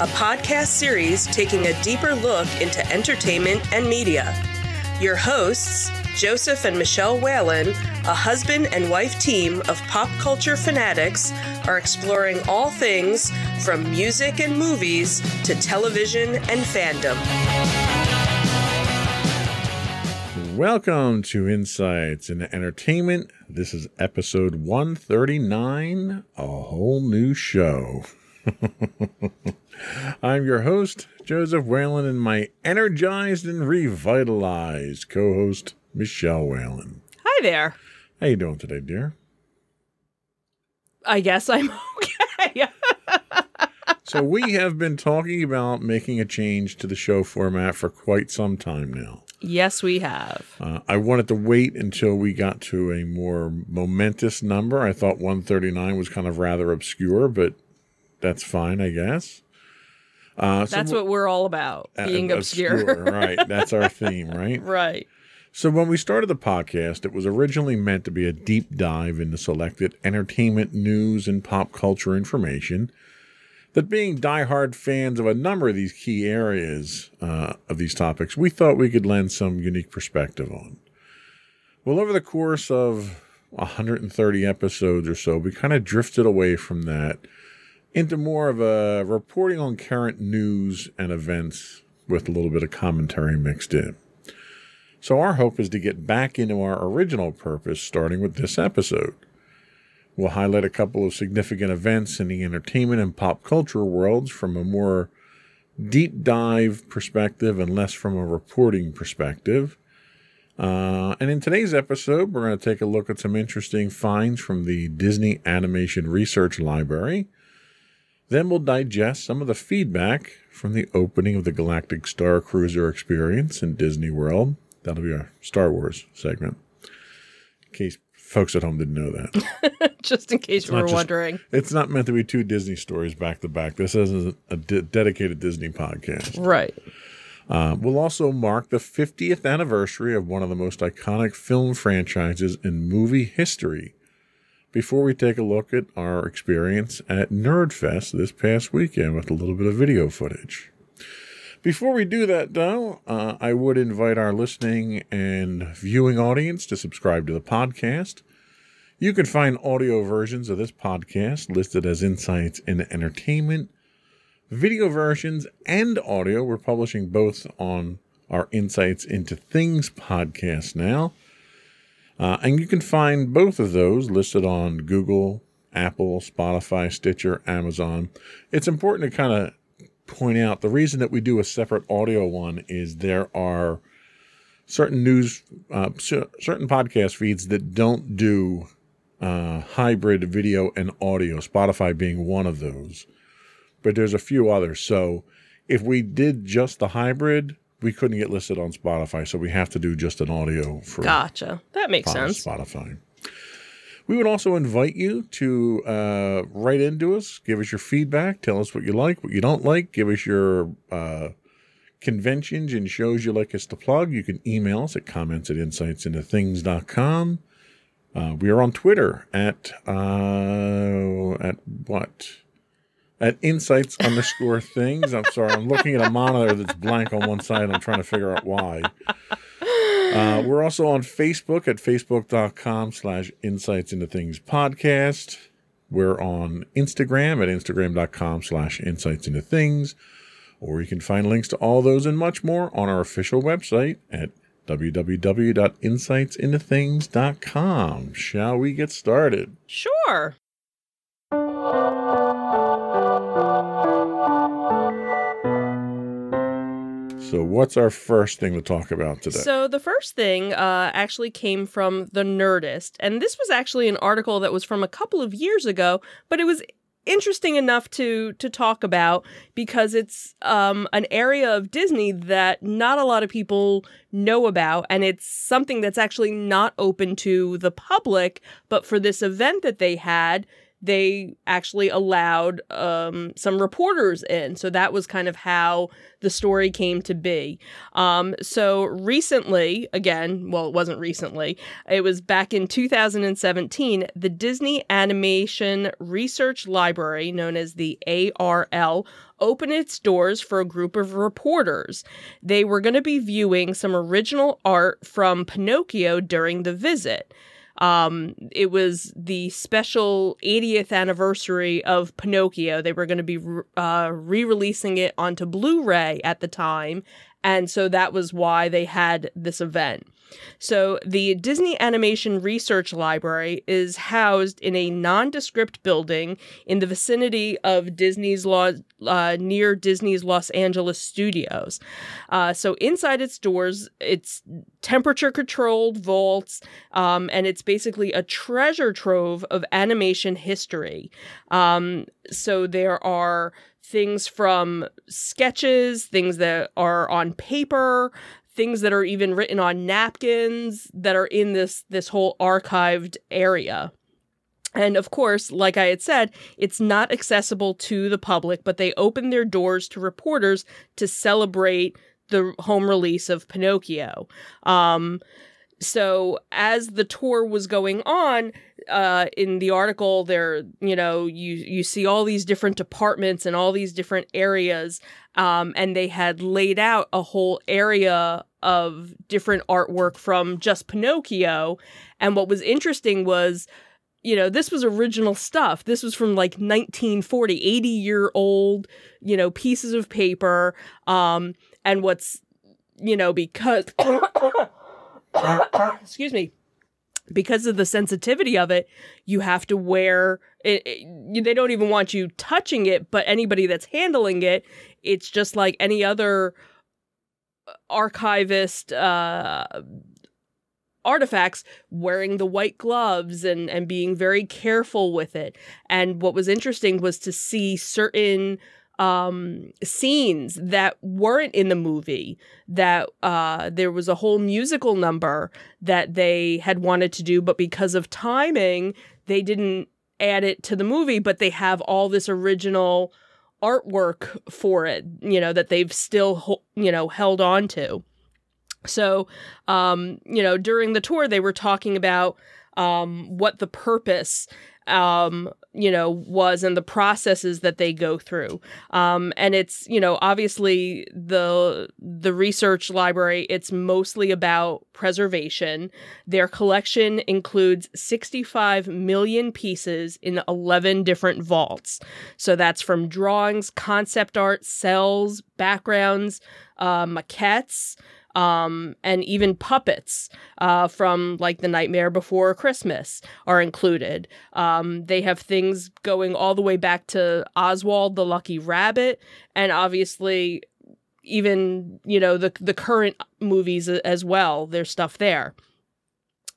a podcast series taking a deeper look into entertainment and media. Your hosts, Joseph and Michelle Whalen, a husband and wife team of pop culture fanatics, are exploring all things from music and movies to television and fandom. Welcome to Insights into Entertainment. This is episode 139, a whole new show. I'm your host, Joseph Whalen, and my energized and revitalized co-host, Michelle Whalen. Hi there. How you doing today, dear? I guess I'm okay. So we have been talking about making a change to the show format for quite some time now. yes, we have. Uh, I wanted to wait until we got to a more momentous number. I thought 139 was kind of rather obscure, but that's fine, I guess. Uh, so That's what we're all about, uh, being obscure. right. That's our theme, right? right. So when we started the podcast, it was originally meant to be a deep dive into selected entertainment news and pop culture information. That being diehard fans of a number of these key areas uh, of these topics, we thought we could lend some unique perspective on. Well, over the course of 130 episodes or so, we kind of drifted away from that into more of a reporting on current news and events with a little bit of commentary mixed in. So, our hope is to get back into our original purpose, starting with this episode. We'll highlight a couple of significant events in the entertainment and pop culture worlds from a more deep dive perspective and less from a reporting perspective. Uh, and in today's episode, we're going to take a look at some interesting finds from the Disney Animation Research Library. Then we'll digest some of the feedback from the opening of the Galactic Star Cruiser experience in Disney World. That'll be our Star Wars segment. In case folks at home didn't know that. Just in case you were just- wondering. It's not meant to be two Disney stories back to back. This isn't a de- dedicated Disney podcast. Right. Uh, we'll also mark the 50th anniversary of one of the most iconic film franchises in movie history before we take a look at our experience at Nerdfest this past weekend with a little bit of video footage. Before we do that, though, uh, I would invite our listening and viewing audience to subscribe to the podcast. You can find audio versions of this podcast listed as Insights into Entertainment video versions and audio. We're publishing both on our Insights into Things podcast now. Uh, and you can find both of those listed on Google, Apple, Spotify, Stitcher, Amazon. It's important to kind of point out the reason that we do a separate audio one is there are certain news, uh, certain podcast feeds that don't do uh, hybrid video and audio, Spotify being one of those but there's a few others. So if we did just the hybrid, we couldn't get listed on Spotify. So we have to do just an audio for Gotcha. That makes on sense. Spotify. We would also invite you to uh, write into us, give us your feedback, tell us what you like, what you don't like, give us your uh, conventions and shows you like us to plug. You can email us at comments at insightsintothings.com. Uh, we are on Twitter at uh, at what? At insights underscore things. I'm sorry, I'm looking at a monitor that's blank on one side. I'm trying to figure out why. Uh, we're also on Facebook at facebook.com slash insights into things podcast. We're on Instagram at instagram.com slash insights into things. Or you can find links to all those and much more on our official website at www.insightsintothings.com. Shall we get started? Sure. So, what's our first thing to talk about today? So the first thing uh, actually came from the Nerdist, and this was actually an article that was from a couple of years ago, but it was interesting enough to to talk about because it's um, an area of Disney that not a lot of people know about, and it's something that's actually not open to the public. But for this event that they had, they actually allowed um, some reporters in. So that was kind of how the story came to be. Um, so recently, again, well, it wasn't recently, it was back in 2017, the Disney Animation Research Library, known as the ARL, opened its doors for a group of reporters. They were going to be viewing some original art from Pinocchio during the visit. Um, it was the special 80th anniversary of Pinocchio. They were going to be uh, re releasing it onto Blu ray at the time. And so that was why they had this event. So, the Disney Animation Research Library is housed in a nondescript building in the vicinity of Disney's law, uh, near Disney's Los Angeles studios. Uh, so, inside its doors, it's temperature controlled vaults, um, and it's basically a treasure trove of animation history. Um, so, there are things from sketches, things that are on paper, things that are even written on napkins that are in this this whole archived area. And of course, like I had said, it's not accessible to the public, but they open their doors to reporters to celebrate the home release of Pinocchio. Um, so as the tour was going on, uh, in the article, there, you know, you you see all these different departments and all these different areas, um, and they had laid out a whole area of different artwork from just Pinocchio. And what was interesting was, you know, this was original stuff. This was from like 1940, 80 year old, you know, pieces of paper. Um, and what's, you know, because, excuse me, because of the sensitivity of it, you have to wear it, it, They don't even want you touching it, but anybody that's handling it, it's just like any other archivist uh, artifacts wearing the white gloves and and being very careful with it. And what was interesting was to see certain um, scenes that weren't in the movie that uh, there was a whole musical number that they had wanted to do but because of timing they didn't add it to the movie but they have all this original artwork for it, you know, that they've still, you know, held on to. So, um, you know, during the tour, they were talking about um, what the purpose um, you know, was and the processes that they go through. Um, and it's, you know, obviously the the research library, it's mostly about preservation. Their collection includes 65 million pieces in 11 different vaults. So that's from drawings, concept art, cels, backgrounds, uh, maquettes, um, and even puppets uh, from like The Nightmare Before Christmas are included. Um, they have things going all the way back to Oswald the Lucky Rabbit, and obviously even you know the the current movies as well. There's stuff there.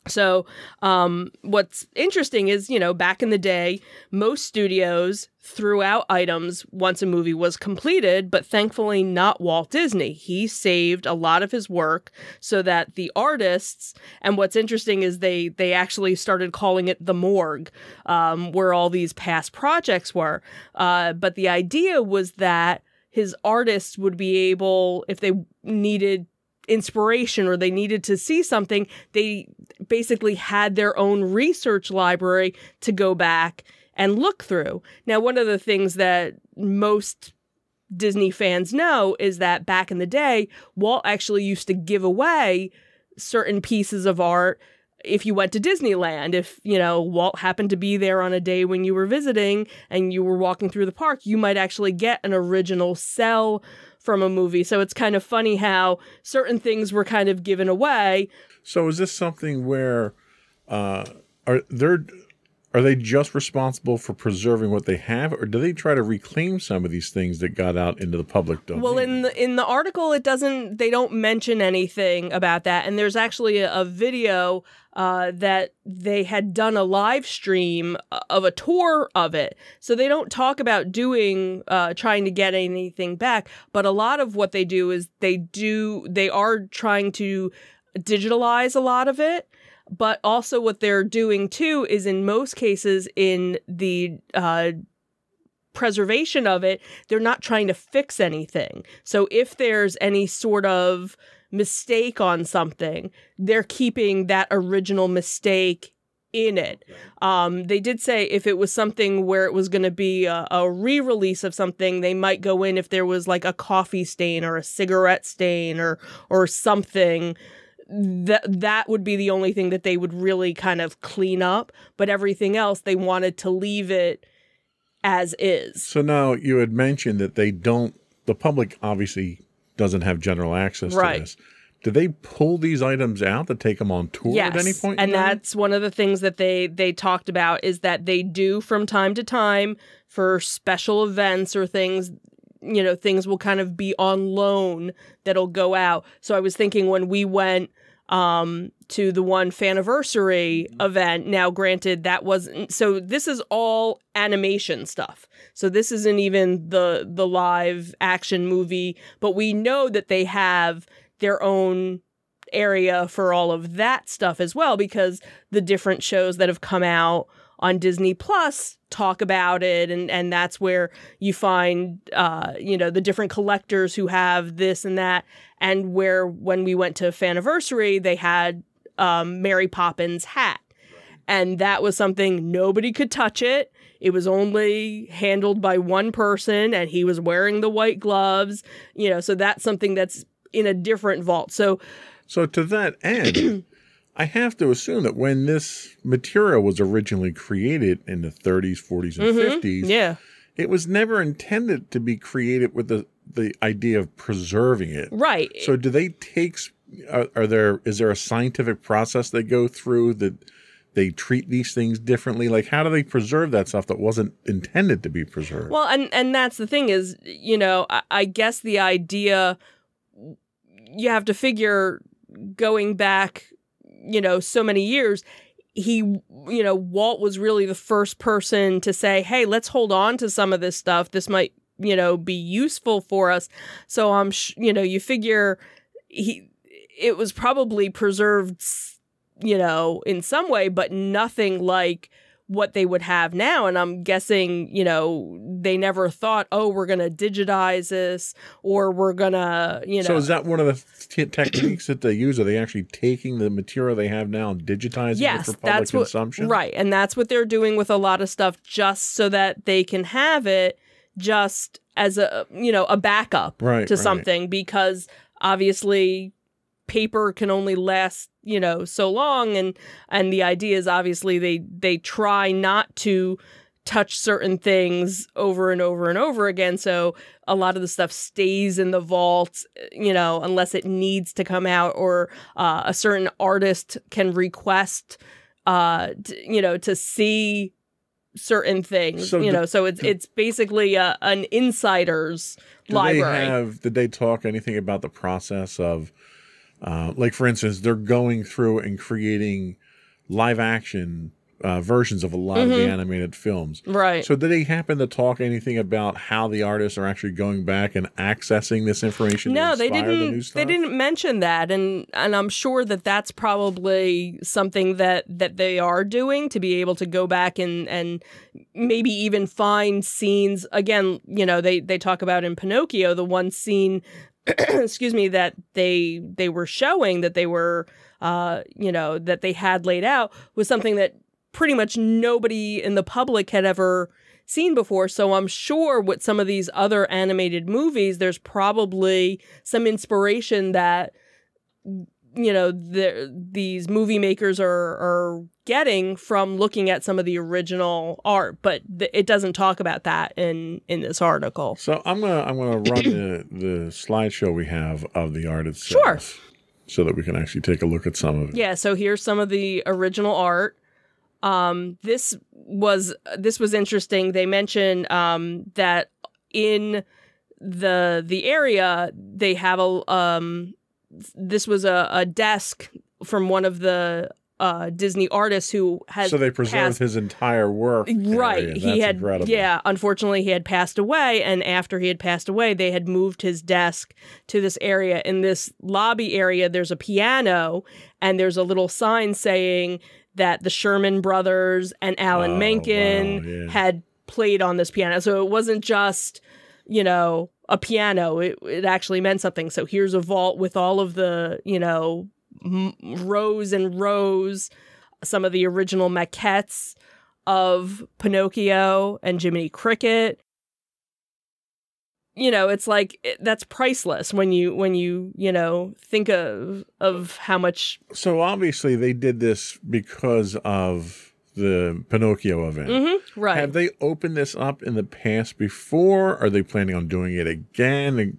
So, um, what's interesting is, you know, back in the day, most studios threw out items once a movie was completed, but thankfully not Walt Disney. He saved a lot of his work so that the artists, and what's interesting is they they actually started calling it the morgue, um, where all these past projects were. Uh, but the idea was that his artists would be able, if they needed inspiration or they needed to see something, they basically had their own research library to go back and look through. Now, one of the things that most Disney fans know is that back in the day, Walt actually used to give away certain pieces of art if you went to Disneyland, if, you know, Walt happened to be there on a day when you were visiting and you were walking through the park, you might actually get an original cel from a movie. So it's kind of funny how certain things were kind of given away. So is this something where uh, are there are they just responsible for preserving what they have, or do they try to reclaim some of these things that got out into the public domain? Well, in the in the article, it doesn't. They don't mention anything about that, and there's actually a, a video uh, that they had done a live stream uh, of a tour of it. So they don't talk about doing uh, trying to get anything back, but a lot of what they do is they do they are trying to digitalize a lot of it but also what they're doing too is in most cases in the uh, preservation of it they're not trying to fix anything so if there's any sort of mistake on something they're keeping that original mistake in it. Um, they did say if it was something where it was going to be a, a re release of something, they might go in if there was like a coffee stain or a cigarette stain or or something that that would be the only thing that they would really kind of clean up but everything else they wanted to leave it as is. So now you had mentioned that they don't the public obviously doesn't have general access Right. to this. Do they pull these items out to take them on tour yes at any point in and that's one of the things that they they talked about is that they do from time to time for special events or things you know things will kind of be on loan that'll go out. So i was thinking when we went um to the one faniversary event. Now granted that wasn't so this is all animation stuff. So this isn't even the the live action movie but we know that they have their own area for all of that stuff as well because the different shows that have come out on Disney Plus talk about it and and that's where you find uh you know the different collectors who have this and that and where when we went to Faniversary they had um Mary Poppins hat. And that was something nobody could touch it. It was only handled by one person and he was wearing the white gloves you know so that's something that's in a different vault. So So to that end, I have to assume that when this material was originally created in the 30s, 40s, and 50s, Mm-hmm. yeah it was never intended to be created with the the idea of preserving it. right So do they take? Are, are there? Is there a scientific process they go through that they treat these things differently? Like how do they preserve that stuff that wasn't intended to be preserved? Well, and and that's the thing is, you know, I, I guess the idea you have to figure going back, you know, so many years. He, you know, Walt was really the first person to say, "Hey, let's hold on to some of this stuff. This might, you know, be useful for us." So I'm, sh- you know, you figure he, it was probably preserved, you know, in some way, but nothing like what they would have now. And I'm guessing, you know, they never thought, oh, we're going to digitize this or we're going to, you know. so is that one of the t- techniques that they use? Are they actually taking the material they have now and digitizing yes, it for public that's what, consumption? right. And that's what they're doing with a lot of stuff just so that they can have it just as a, you know, a backup Right, to right. something because obviously paper can only last you know so long and and the idea is obviously they they try not to touch certain things over and over and over again so a lot of the stuff stays in the vault you know unless it needs to come out or uh, a certain artist can request uh t- you know to see certain things So you the- know so it's it's basically a, an insider's Do library they have? Did they talk anything about the process of, uh, like for instance, they're going through and creating live action uh, versions of a lot of the animated films. right So did they happen to talk anything about how the artists are actually going back and accessing this information? to No, they inspire The didn't. They didn't mention that, and and I'm sure that that's probably something that that they are doing to be able to go back and and maybe even find scenes again. You know, they they talk about in Pinocchio the one scene, excuse me, that they they were showing that they were, uh, you know, that they had laid out was something that pretty much nobody in the public had ever seen before. So I'm sure with some of these other animated movies, there's probably some inspiration that you know the, these movie makers are are getting from looking at some of the original art, but th- it doesn't talk about that in in this article. So I'm gonna I'm gonna run the the slideshow we have of the art itself, Sure. so that we can actually take a look at some of it. Yeah, so here's some of the original art. Um, this was this was interesting. They mentioned um, that in the the area they have a um, this was a, a desk from one of the uh, Disney artists who has so they preserved passed- his entire work. Right. He had incredible. yeah, unfortunately he had passed away and after he had passed away they had moved his desk to this area in this lobby area there's a piano and there's a little sign saying that the Sherman brothers and Alan Oh, Menken wow, yeah. had played on this piano. So it wasn't just, you know, a piano. It it actually meant something. So here's a vault with all of the, you know, m- rows and rows, some of the original maquettes of Pinocchio and Jiminy Cricket. You know, it's like it, that's priceless when you when you you know think of of how much. So obviously they did this because of the Pinocchio event. Mhm, right. Have they opened this up in the past before? Are they planning on doing it again?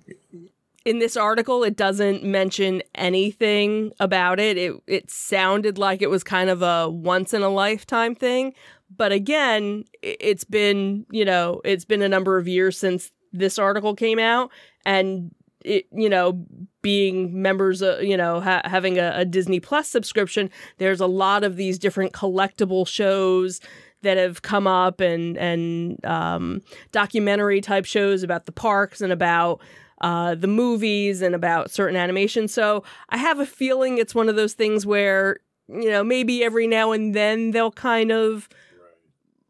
in this article it doesn't mention anything about it. It it sounded like it was kind of a once in a lifetime thing, but again, it's been, you know, it's been a number of years since this article came out and it, you know, being members, uh, you know, ha- having a, a Disney Plus subscription, there's a lot of these different collectible shows that have come up and and um, documentary type shows about the parks and about uh, the movies and about certain animations. So I have a feeling it's one of those things where you know maybe every now and then they'll kind of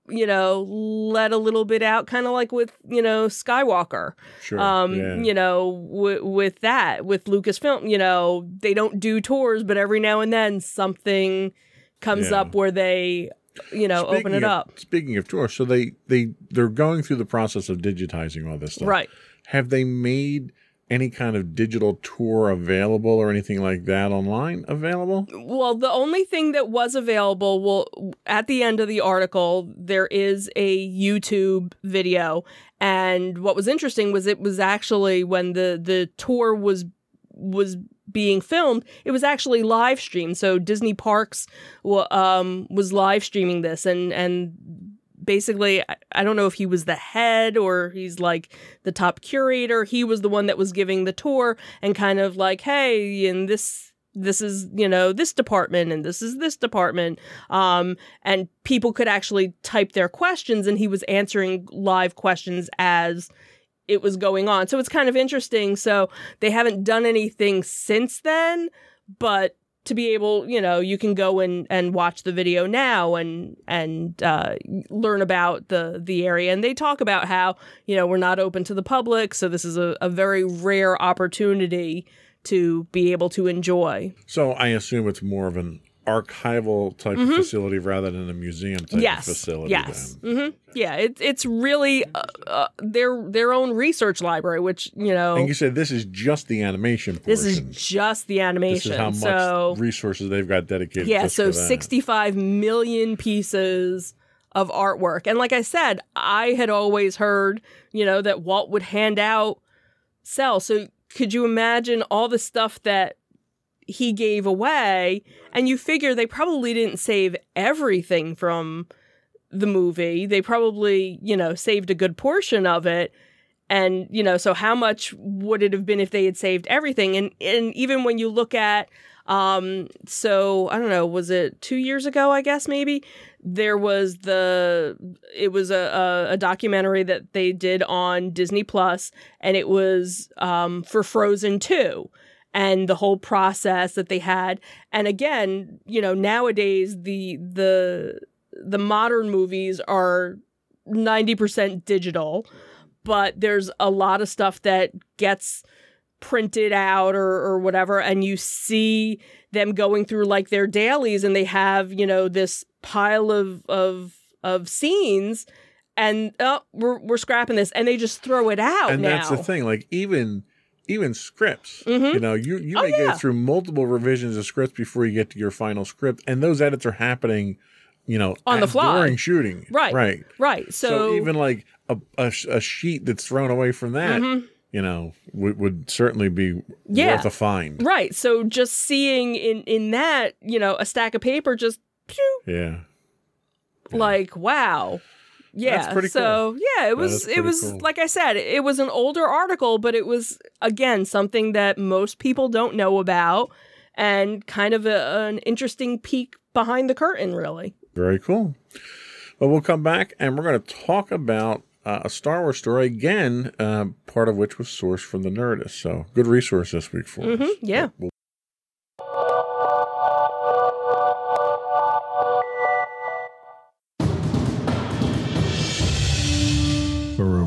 you know let a little bit out, kind of like with you know Skywalker Sure. um yeah. you know w- with that with lucasfilm you know they don't do tours but every now and then something comes Yeah. up where they you know open it of- up Speaking of tours, so they they they're going through the process of digitizing all this stuff. right Have they made any kind of digital tour available or anything like that online available? well the only thing that was available well at the end of the article there is a youtube video and what was interesting was it was actually when the the tour was was being filmed it was actually live streamed so disney parks um, was live streaming this and and basically I- don't know if he was the head or he's like the top curator. He was the one that was giving the tour and kind of like hey and this this is you know this department and this is this department. Um and people could actually type their questions and he was answering live questions as it was going on. So it's kind of interesting. So they haven't done anything since then but to be able you know you can go and and watch the video now and and uh, learn about the the area. And they talk about how you know we're not open to the public so this is a, a very rare opportunity to be able to enjoy. So I assume it's more of an archival type of facility rather than a museum type Mm-hmm. yes of facility. yes Then. hmm yeah it, it's really uh, uh, their their own research library which you know And you said this is just the animation portion. this is just the animation. This is how much so resources they've got dedicated. yeah so 65 million pieces of artwork and like i said i had always heard you know that walt would hand out cel. so could you imagine all the stuff that he gave away and you figure they probably didn't save everything from the movie. They probably you know saved a good portion of it. And you know so how much would it have been if they had saved everything? And and even when you look at um so i don't know was it 2 years ago i guess maybe? There was the it was a, a, a documentary that they did on disney plus and it was um for frozen 2 and the whole process that they had and again you know nowadays the the the modern movies are 90% digital but there's a lot of stuff that gets printed out or, or whatever and you see them going through like their dailies and they have you know this pile of of of scenes and oh we're, we're scrapping this and they just throw it out and now that's the thing. Like even even scripts, Mhm. you know, you you Oh, may yeah. go through multiple revisions of scripts before you get to your final script, and those edits are happening, you know, On the fly. during shooting. Right. right. right So, so, even like a, a a sheet that's thrown away from that, Mhm. you know, would, would certainly be Yeah. worth a find. right so just seeing in in that you know a stack of paper just pew, Yeah. Like, wow. Yeah. pretty so yeah, it was it was cool. like I said, it was an older article, but it was again something that most people don't know about and kind of a, an interesting peek behind the curtain, really. Very cool. Well, we'll come back and we're going to talk about uh, a Star Wars story again, uh, part of which was sourced from the Nerdist. So, good resource this week for us. Mhm, yeah. We'll-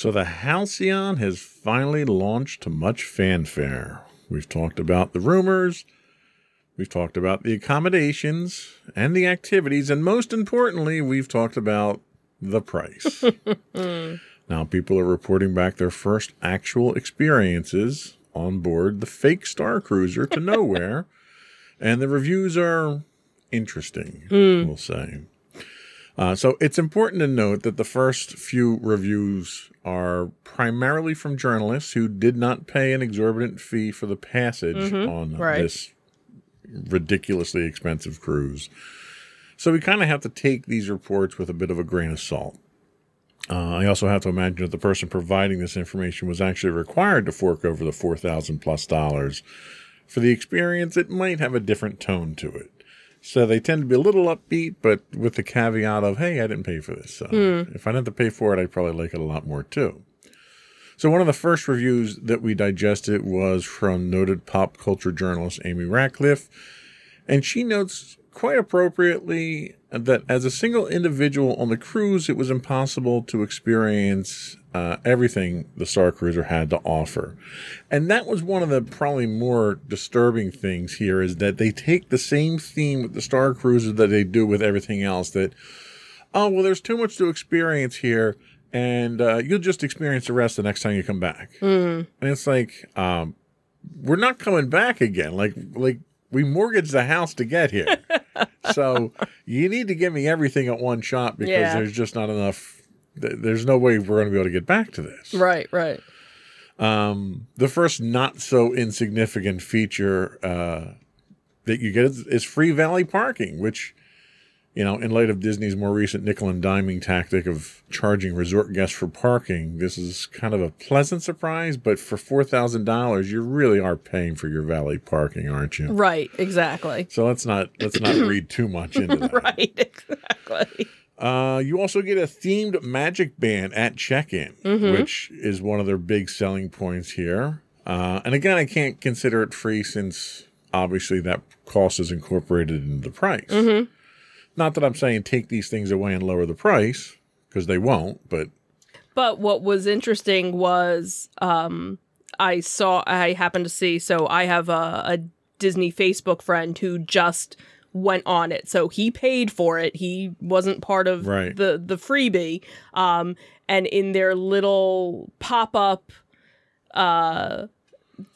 So the Halcyon has finally launched to much fanfare. We've talked about the rumors, we've talked about the accommodations and the activities, and most importantly, we've talked about the price. now, people are reporting back their first actual experiences on board the fake Star Cruiser to nowhere, and the reviews are interesting, hmm. we'll say. Uh, so it's important to note that the first few reviews are primarily from journalists who did not pay an exorbitant fee for the passage on right. this ridiculously expensive cruise. So we kind of have to take these reports with a bit of a grain of salt. Uh, I also have to imagine that the person providing this information was actually required to fork over the four thousand plus dollars for the experience. It might have a different tone to it. So they tend to be a little upbeat, but with the caveat of, hey, I didn't pay for this. So hmm. if I didn't have to pay for it, I'd probably like it a lot more too. So one of the first reviews that we digested was from noted pop culture journalist Amy Ratcliffe. And she notes quite appropriately that as a single individual on the cruise, it was impossible to experience uh, everything the Star Cruiser had to offer. And that was one of the probably more disturbing things here is that they take the same theme with the Star Cruiser that they do with everything else that, oh, well, there's too much to experience here. And uh, you'll just experience the rest the next time you come back. And it's like, um, we're not coming back again. Like, like we mortgaged the house to get here. so you need to give me everything at one shot because Yeah. there's just not enough. There's no way we're going to be able to get back to this. Right, right. Um, the first not so insignificant feature uh, that you get is, is free valet parking, which, you know, in light of Disney's more recent nickel and diming tactic of charging resort guests for parking, this is kind of a pleasant surprise. But for four thousand dollars, you really are paying for your valet parking, aren't you? Right, exactly. So let's not let's not read too much into that. Right, exactly. Uh, you also get a themed magic band at check-in, which is one of their big selling points here. Uh, and again, I can't consider it free since obviously that cost is incorporated into the price. Not that I'm saying take these things away and lower the price because they won't, but But what was interesting was um, I saw, I happened to see, so I have a, a Disney Facebook friend who just went on it. So he paid for it. He wasn't part of Right. the, the freebie. Um, and in their little pop up, uh,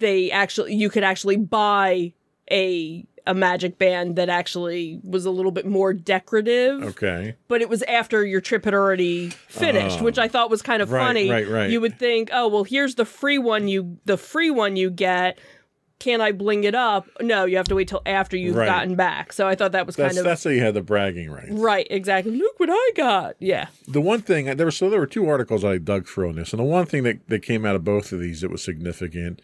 they actually, you could actually buy a, a magic band that actually was a little bit more decorative okay. but it was after your trip had already finished, Oh. which I thought was kind of Right, funny. right, right. You would think, oh well, here's the free one you the free one you get. Can I bling it up? No, you have to wait till after you've Right. gotten back. So I thought that was That's kind of that's how you had the bragging rights. right, exactly. Look what I got. Yeah. the one thing there were so there were two articles I dug through on this, and the one thing that, that came out of both of these that was significant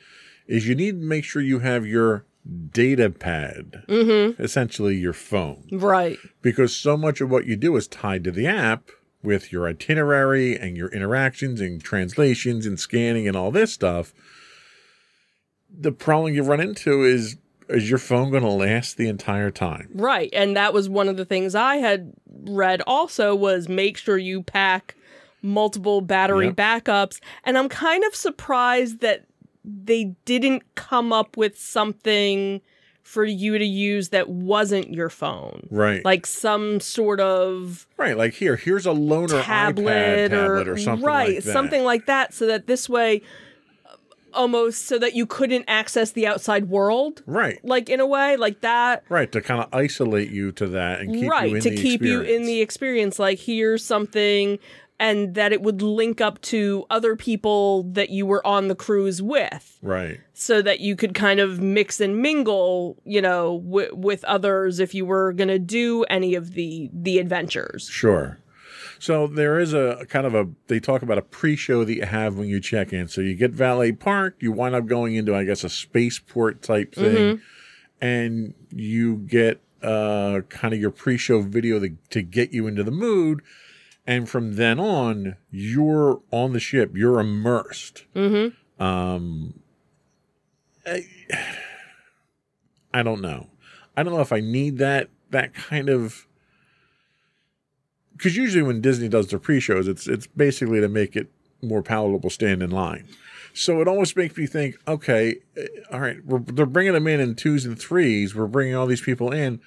is you need to make sure you have your data pad, Mm-hmm. essentially your phone, Right. because so much of what you do is tied to the app with your itinerary and your interactions and translations and scanning and all this stuff. The problem you run into is is your phone going to last the entire time? Right. And that was one of the things I had read also was make sure you pack multiple battery Yep. backups. And I'm kind of surprised that they didn't come up with something for you to use that wasn't your phone. Right. Like some sort of right. Like here, here's a loaner tablet, iPad tablet or, something right, like that. something like that so that this way almost so that you couldn't access the outside world right. like in a way like that Right. To kind of isolate you to that and keep right you in to the keep you in experience. the experience like here's something and that it would link up to other people that you were on the cruise with Right. so that you could kind of mix and mingle you know w- with others if you were going to do any of the the adventures Sure. So there is a kind of a they talk about a pre-show that you have when you check in. So you get valet park, you wind up going into I guess a spaceport type thing, and you get uh kind of your pre-show video to, to get you into the mood. And from then on, you're on the ship. You're immersed. mm-hmm Um, I, I don't know. I don't know if I need that that kind of because usually when Disney does their pre-shows, it's it's basically to make it more palatable stand in line. So it almost makes me think, okay, eh, all right, we're, they're bringing them in in twos and threes. We're bringing all these people in.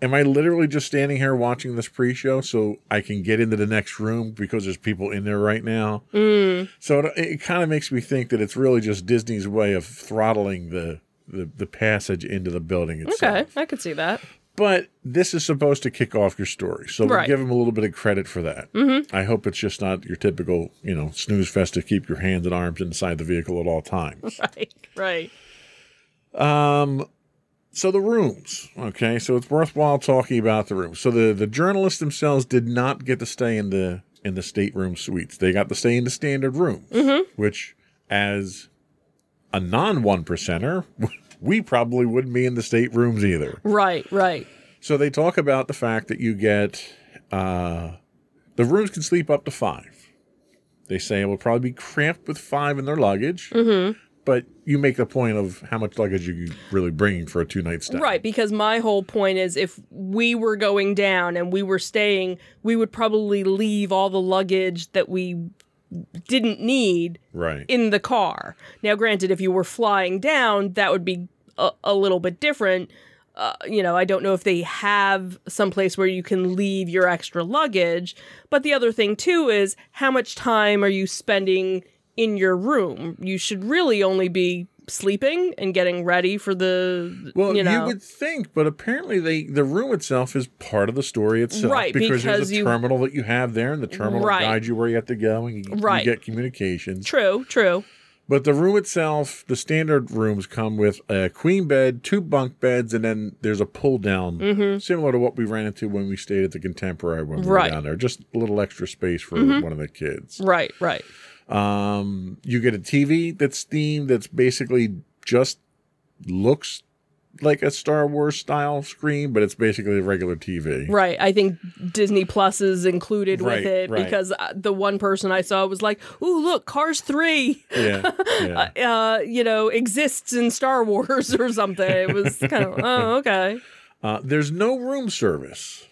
Am I literally just standing here watching this pre-show so I can get into the next room because there's people in there right now? mm. So it, it kind of makes me think that it's really just Disney's way of throttling the the, the passage into the building itself. okay i could see that But this is supposed to kick off your story, so we'll give them a little bit of credit for that. mm-hmm I hope it's just not your typical, you know, snooze fest to keep your hands and arms inside the vehicle at all times. right right Um, so the rooms, okay, so it's worthwhile talking about the rooms. So the the journalists themselves did not get to stay in the in the stateroom suites. They got to stay in the standard rooms, which, as a non one percenter, we probably wouldn't be in the staterooms either. right right So they talk about the fact that you get uh, the rooms can sleep up to five. They say it will probably be cramped with five in their luggage, mm-hmm but you make the point of how much luggage you really bringing for a two night stay. Right, because my whole point is if we were going down and we were staying, we would probably leave all the luggage that we didn't need Right. in the car. Now, granted, if you were flying down, that would be a, a little bit different. Uh, you know, I don't know if they have someplace where you can leave your extra luggage. But the other thing, too, is how much time are you spending in your room? You should really only be sleeping and getting ready for the, well, you you, would think, but apparently they the room itself is part of the story itself. Right, because, because there's a you- terminal that you have there, and the terminal Right. guides you where you have to go, and you, you get communications. True, true. But the room itself, the standard rooms come with a queen bed, two bunk beds, and then there's a pull down, similar to what we ran into when we stayed at the Contemporary when we Mm-hmm. Right. Mm-hmm. were down there. Just a little extra space for one of the kids. Right, right. Um, you get a TV that's themed that's basically just looks like a Star Wars style screen, but it's basically a regular TV. Right. I think Disney Plus is included Right, with it right. because uh, the one person I saw was like, "Ooh, look, Cars 3, Yeah, yeah. uh, you know, exists in Star Wars or something." It was kind of, "Oh, okay." Uh, there's no room service,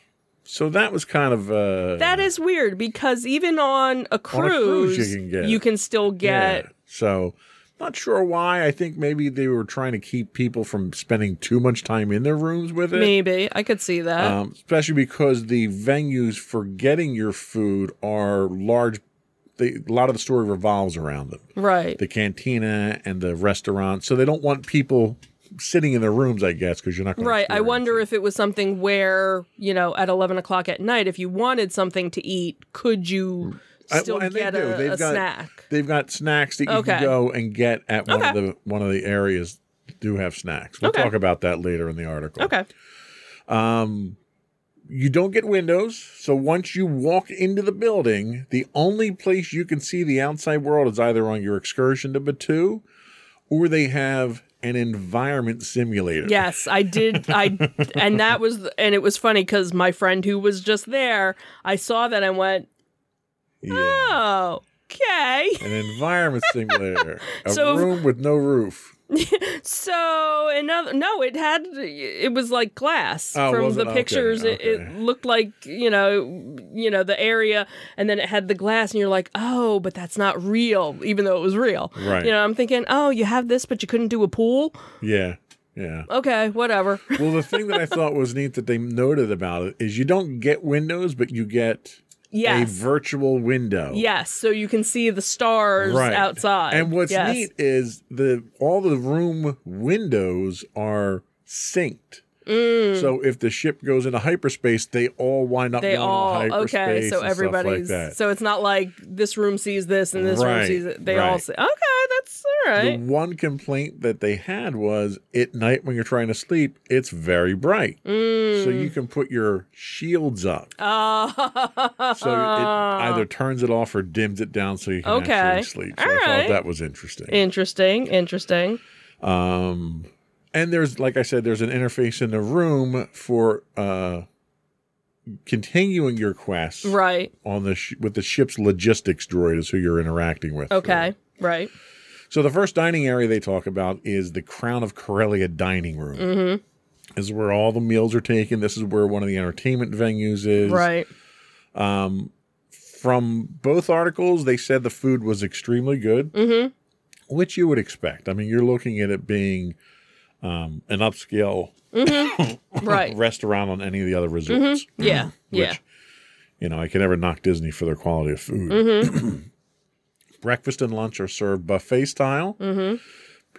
so that was kind of uh, That is weird because even on a cruise, cruise you can get- still get Yeah. So, not sure why. I think maybe they were trying to keep people from spending too much time in their rooms with it. maybe. I could see that. Um, especially because the venues for getting your food are large. They, a lot of the story revolves around them. right. The cantina and the restaurant. So they don't want people sitting in their rooms, I guess, because you're not going Right. I wonder if it was something where, you know, at 11 o'clock at night, if you wanted something to eat, could you still they get a, They've a got- snack? They've got snacks that you Okay. can go and get at one of the one of the areas that do have snacks. We'll Okay. talk about that later in the article. Okay. Um, you don't get windows, so once you walk into the building, the only place you can see the outside world is either on your excursion to Batuu, or they have an environment simulator. Yes, I did. I and that was and it was funny because my friend who was just there, I saw that and went, Yeah. oh, okay. An environment simulator. A So- room with no roof. So another no, it had it was like glass Oh, from the it? Okay, pictures. It, okay. it looked like you know, you know the area, and then it had the glass, and you're like, oh, but that's not real, even though it was real. Right. You know, I'm thinking, oh, you have this, but you couldn't do a pool. Yeah. Yeah. Okay, whatever. Well, the thing that I thought was neat that they noted about it is you don't get windows, but you get yes. a virtual window. Yes, so you can see the stars outside. And what's Yes. neat is the all the room windows are synced. So if the ship goes into hyperspace, they all wind up Mm. They going all into hyperspace. okay. So everybody's like so it's not like this room sees this and this room sees it. They all say, okay, that's all right. The one complaint that they had was at night when you're trying to sleep, it's very bright. So Mm. you can put your shields up. Oh, So it either turns it off or dims it down so you can Okay. actually sleep. So All I thought that was interesting. interesting, interesting. Um, and there's, like I said, there's an interface in the room for uh, continuing your quest Right. on the sh- with the ship's logistics droid is who you're interacting with. Okay. Right. So the first dining area they talk about is the Crown of Corellia dining room. Mm-hmm. This is where all the meals are taken. This is where one of the entertainment venues is. Right. Um, From both articles, they said the food was extremely good, Mm-hmm. which you would expect. I mean, you're looking at it being um, an upscale Right. Mm-hmm. restaurant on any of the other resorts. Yeah. Yeah. Which, you know, I can never knock Disney for their quality of food. Mm-hmm. Breakfast and lunch are served buffet style. Mm-hmm.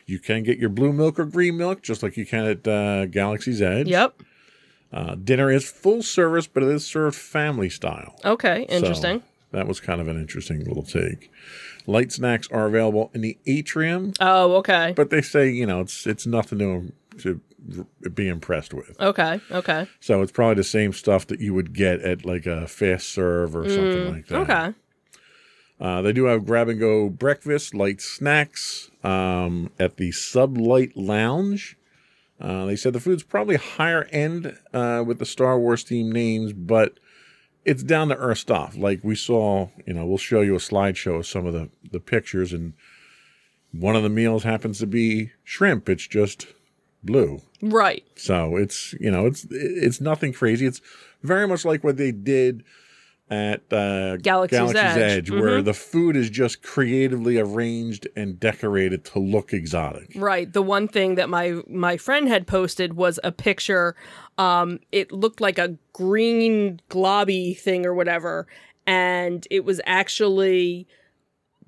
You can get your blue milk or green milk, just like you can at uh, Galaxy's Edge. Yep. Uh, dinner is full service, but it is served family style. Okay. So Interesting. that was kind of an interesting little take. Light snacks are available in the atrium, oh, okay. but they say you know it's it's nothing to to be impressed with. Okay. Okay. So it's probably the same stuff that you would get at like a fast serve or something like that. Mm, Okay. Uh, they do have grab and go breakfast, light snacks um, at the Sublight Lounge. Uh, they said the food's probably higher end uh, with the Star Wars themed names, but it's down to earth stuff. Like we saw, you know, we'll show you a slideshow of some of the, the pictures, and one of the meals happens to be shrimp. It's just blue. Right. So it's you know it's it's nothing crazy. It's very much like what they did at uh, Galaxy's Edge. Mm-hmm. where the food is just creatively arranged and decorated to look exotic. Right. The one thing that my my friend had posted was a picture. Um, it looked like a green globby thing or whatever, and it was actually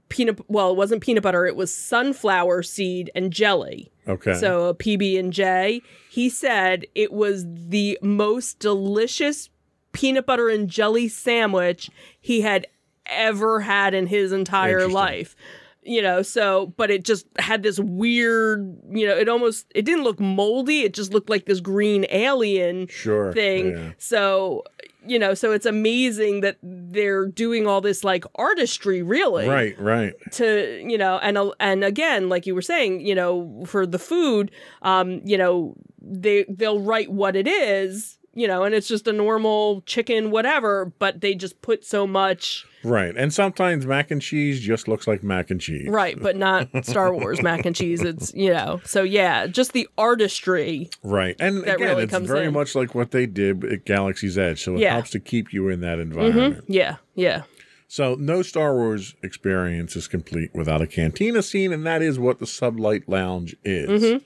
peanut. Well, it wasn't peanut butter. It was sunflower seed and jelly. Okay. So a PB and J. He said it was the most delicious peanut butter and jelly sandwich he had ever had in his entire life. You know, so but it just had this weird, you know, it almost it didn't look moldy, it just looked like this green alien sure. thing. Yeah. So, you know, so it's amazing that they're doing all this like artistry really Right. Right. to you know and and again like you were saying you know for the food um you know they they'll write what it is you know and it's just a normal chicken whatever but they just put so much Right. And sometimes mac and cheese just looks like mac and cheese. right but not star wars mac and cheese it's you know so yeah just the artistry Right. And again, really it's very in. much like what they did at Galaxy's Edge. So it Yeah. helps to keep you in that environment. yeah yeah So no Star Wars experience is complete without a cantina scene, and that is what the Sublight Lounge is.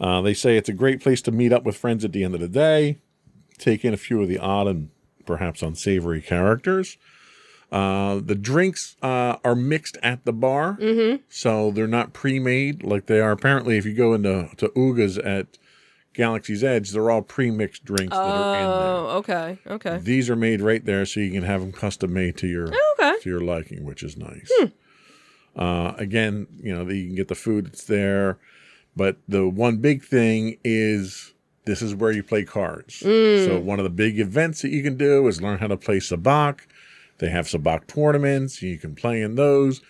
Uh, they say it's a great place to meet up with friends at the end of the day, take in a few of the odd and perhaps unsavory characters. Uh, the drinks uh, are mixed at the bar, so they're not pre-made like they are. Apparently, if you go into to Oga's at Galaxy's Edge, they're all pre-mixed drinks that are in there. oh okay okay These are made right there, so you can have them custom made to your okay to your liking, which is nice. Uh, again, you know, you can get the food that's there, but the one big thing is this is where you play cards. So mm. one of the big events that you can do is learn how to play sabacc. They have sabacc tournaments. You can play in those.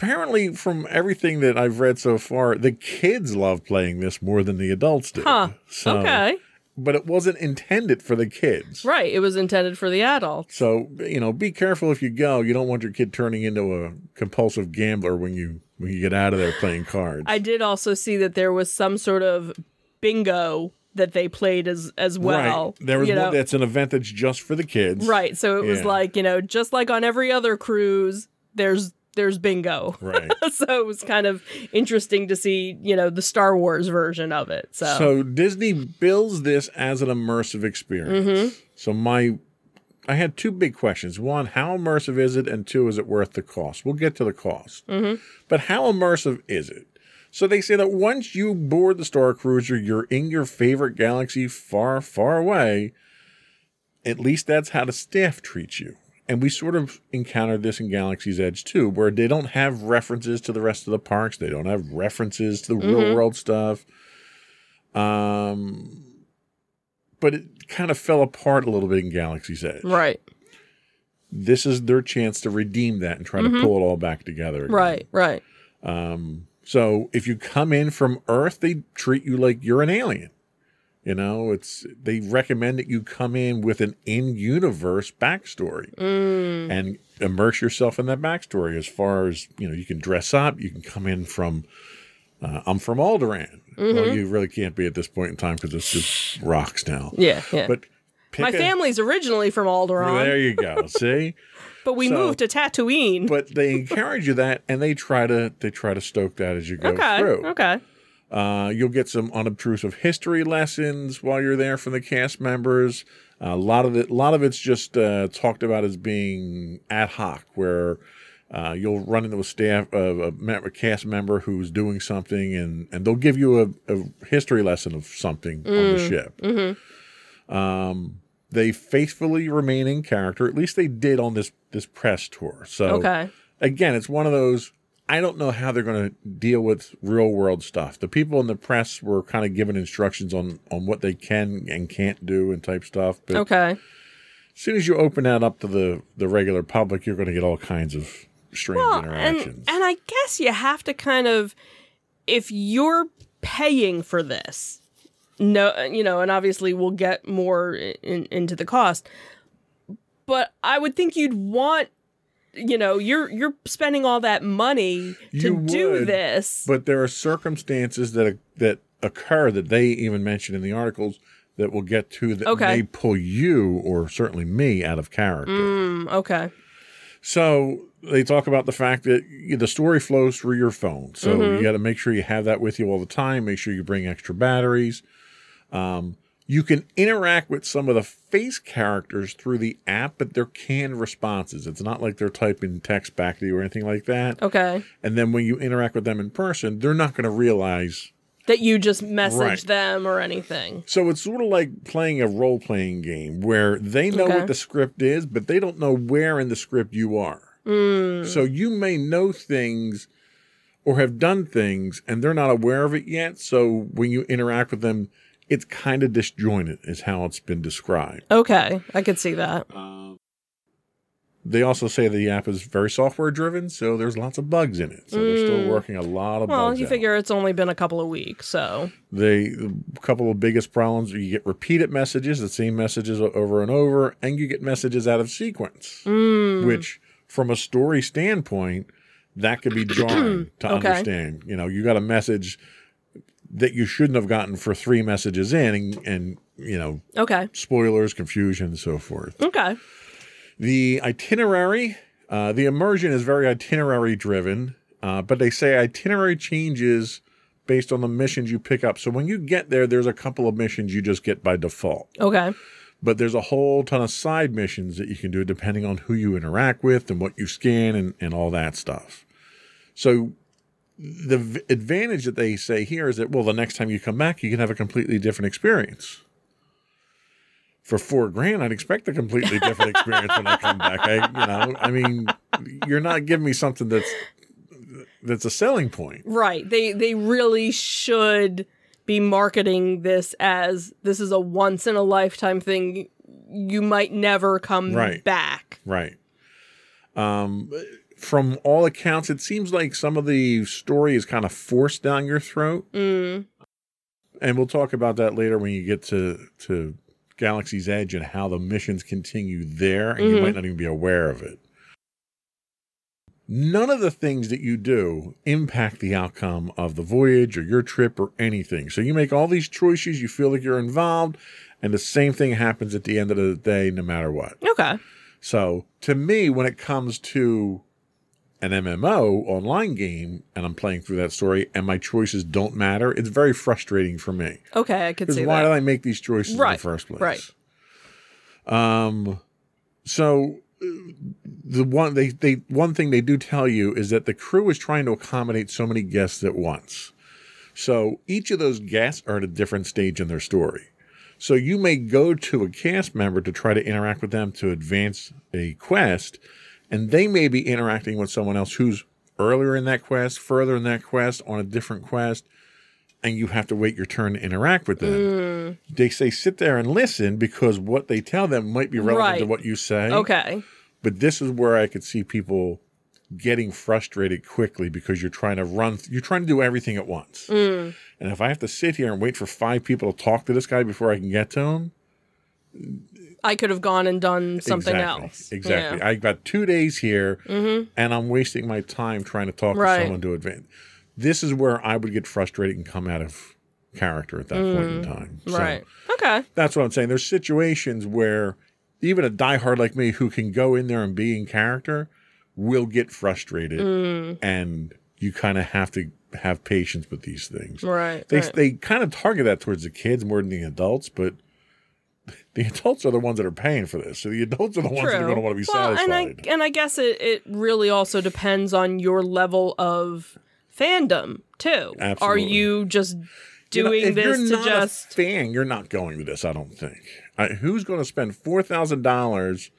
apparently, from everything that I've read so far, the kids love playing this more than the adults do. Huh. So, okay. But it wasn't intended for the kids. Right. It was intended for the adults. So you know, be careful if you go. You don't want your kid turning into a compulsive gambler when you when you get out of there playing cards. I did also see that there was some sort of bingo that they played as as well. right. There was one know? that's an event that's just for the kids. Right. So it was Yeah. like, you know, just like on every other cruise, there's there's bingo. Right. so it was kind of interesting to see, you know, the Star Wars version of it. So, So Disney builds this as an immersive experience. Mm-hmm. So my I had two big questions. One, how immersive is it? And two, is it worth the cost? We'll get to the cost. Mm-hmm. But how immersive is it? So they say that once you board the Star Cruiser, you're in your favorite galaxy far, far away. At least that's how the staff treats you. And we sort of encountered this in Galaxy's Edge too, where they don't have references to the rest of the parks. They don't have references to the real mm-hmm. world stuff. Um, but it kind of fell apart a little bit in Galaxy's Edge. right. This is their chance to redeem that and try to mm-hmm. pull it all back together. Again. Right. Right. Um, So if you come in from Earth, they treat you like you're an alien. You know, it's they recommend that you come in with an in-universe backstory and immerse yourself in that backstory. As far as you know, you can dress up. You can come in from. Uh, I'm from Alderaan. Well, you really can't be at this point in time because it's just rocks now. Yeah. Yeah. But pick My a- family's originally from Alderaan, There you go. See. but we so- moved to Tatooine. but they encourage you that and they try to they try to stoke that as you go okay. through Okay. uh, you'll get some unobtrusive history lessons while you're there from the cast members a lot of it a lot of it's just uh, talked about as being ad hoc where uh, you'll run into a staff uh, a, a cast member who's doing something and, and they'll give you a, a history lesson of something on the ship um, they faithfully remain in character at least they did on this this press tour so Okay. again, it's one of those. I don't know how they're going to deal with real world stuff. The people in the press were kind of given instructions on on what they can and can't do and type stuff. But Okay. as soon as you open that up to the the regular public, you're going to get all kinds of strange Well, and interactions. and I guess you have to kind of if you're paying for this, no, you know, and obviously we'll get more in, into the cost, but I would think you'd want. You know, you're you're spending all that money to You do would, this. but there are circumstances that that occur that they even mention in the articles that we'll get to that Okay. may pull you or certainly me out of character. Mm, okay. So they talk about the fact that the story flows through your phone. So Mm-hmm. you got to make sure you have that with you all the time. Make sure you bring extra batteries. Um, you can interact with some of the face characters through the app, but they're canned responses. It's not like they're typing text back to you or anything like that. Okay. And then when you interact with them in person, they're not going to realize. That you just message Right. them or anything. So it's sort of like playing a role playing game where they know Okay. what the script is, but they don't know where in the script you are. Mm. So you may know things or have done things and they're not aware of it yet. So when you interact with them, it's kind of disjointed, is how it's been described. Okay. I could see that. They also say the app is very software driven, so there's lots of bugs in it. So they're still working a lot of Mm. Well, bugs. you out. figure it's only been a couple of weeks, so They a couple of biggest problems you get repeated messages, the same messages over and over, and you get messages out of sequence, Mm. which from a story standpoint, that could be jarring to Okay. understand. You know, you got a message that you shouldn't have gotten for three messages in, and, and you know, okay. spoilers, confusion, and so forth. Okay. The itinerary, uh, the immersion is very itinerary driven, uh, but they say itinerary changes based on the missions you pick up. So when you get there, there's a couple of missions you just get by default, Okay. but there's a whole ton of side missions that you can do depending on who you interact with and what you scan and, and all that stuff. So the v- advantage that they say here is that, well, the next time you come back, you can have a completely different experience. For four grand, I'd expect a completely different experience when I come back. I, you know, I mean, you're not giving me something that's that's a selling point. Right. They they really should be marketing this as this is a once in a lifetime thing. You might never come Right. back. Right. Um, from all accounts, it seems like some of the story is kind of forced down your throat. Mm. And we'll talk about that later when you get to to Galaxy's Edge and how the missions continue there, and you Mhm. might not even be aware of it. None of the things that you do impact the outcome of the voyage or your trip or anything. So you make all these choices, you feel like you're involved, and the same thing happens at the end of the day, no matter what. Okay. So to me, when it comes to an MMO online game and I'm playing through that story and my choices don't matter, it's very frustrating for me. Okay, I could Because see why that. did I make these choices right, in the first place? right. Um. So uh, the one they they one thing they do tell you is that the crew is trying to accommodate so many guests at once. So each of those guests are at a different stage in their story. So you may go to a cast member to try to interact with them to advance a quest, and they may be interacting with someone else who's earlier in that quest, further in that quest, on a different quest, and you have to wait your turn to interact with them. Mm, They say sit there and listen because what they tell them might be relevant to what you say. okay. But this is where I could see people getting frustrated quickly because you're trying to run, you're trying to do everything at once. Mm, And if I have to sit here and wait for five people to talk to this guy before I can get to him, I could have gone and done something exactly, else. Exactly. Yeah. I got two days here Mm-hmm. and I'm wasting my time trying to talk Right. to someone to advance. This is where I would get frustrated and come out of character at that point in time. So Right. Okay. that's what I'm saying. There's situations where even a diehard like me who can go in there and be in character will get frustrated Mm, and you kind of have to have patience with these things. right. They right. they kind of target that towards the kids more than the adults, but the adults are the ones that are paying for this. So the adults are the ones that are going to want to be well, satisfied. and I and I guess it, it really also depends on your level of fandom too. Are you just You know, doing this you're to not just fan, you're not going to this. I don't think. I, who's going to spend four thousand dollars?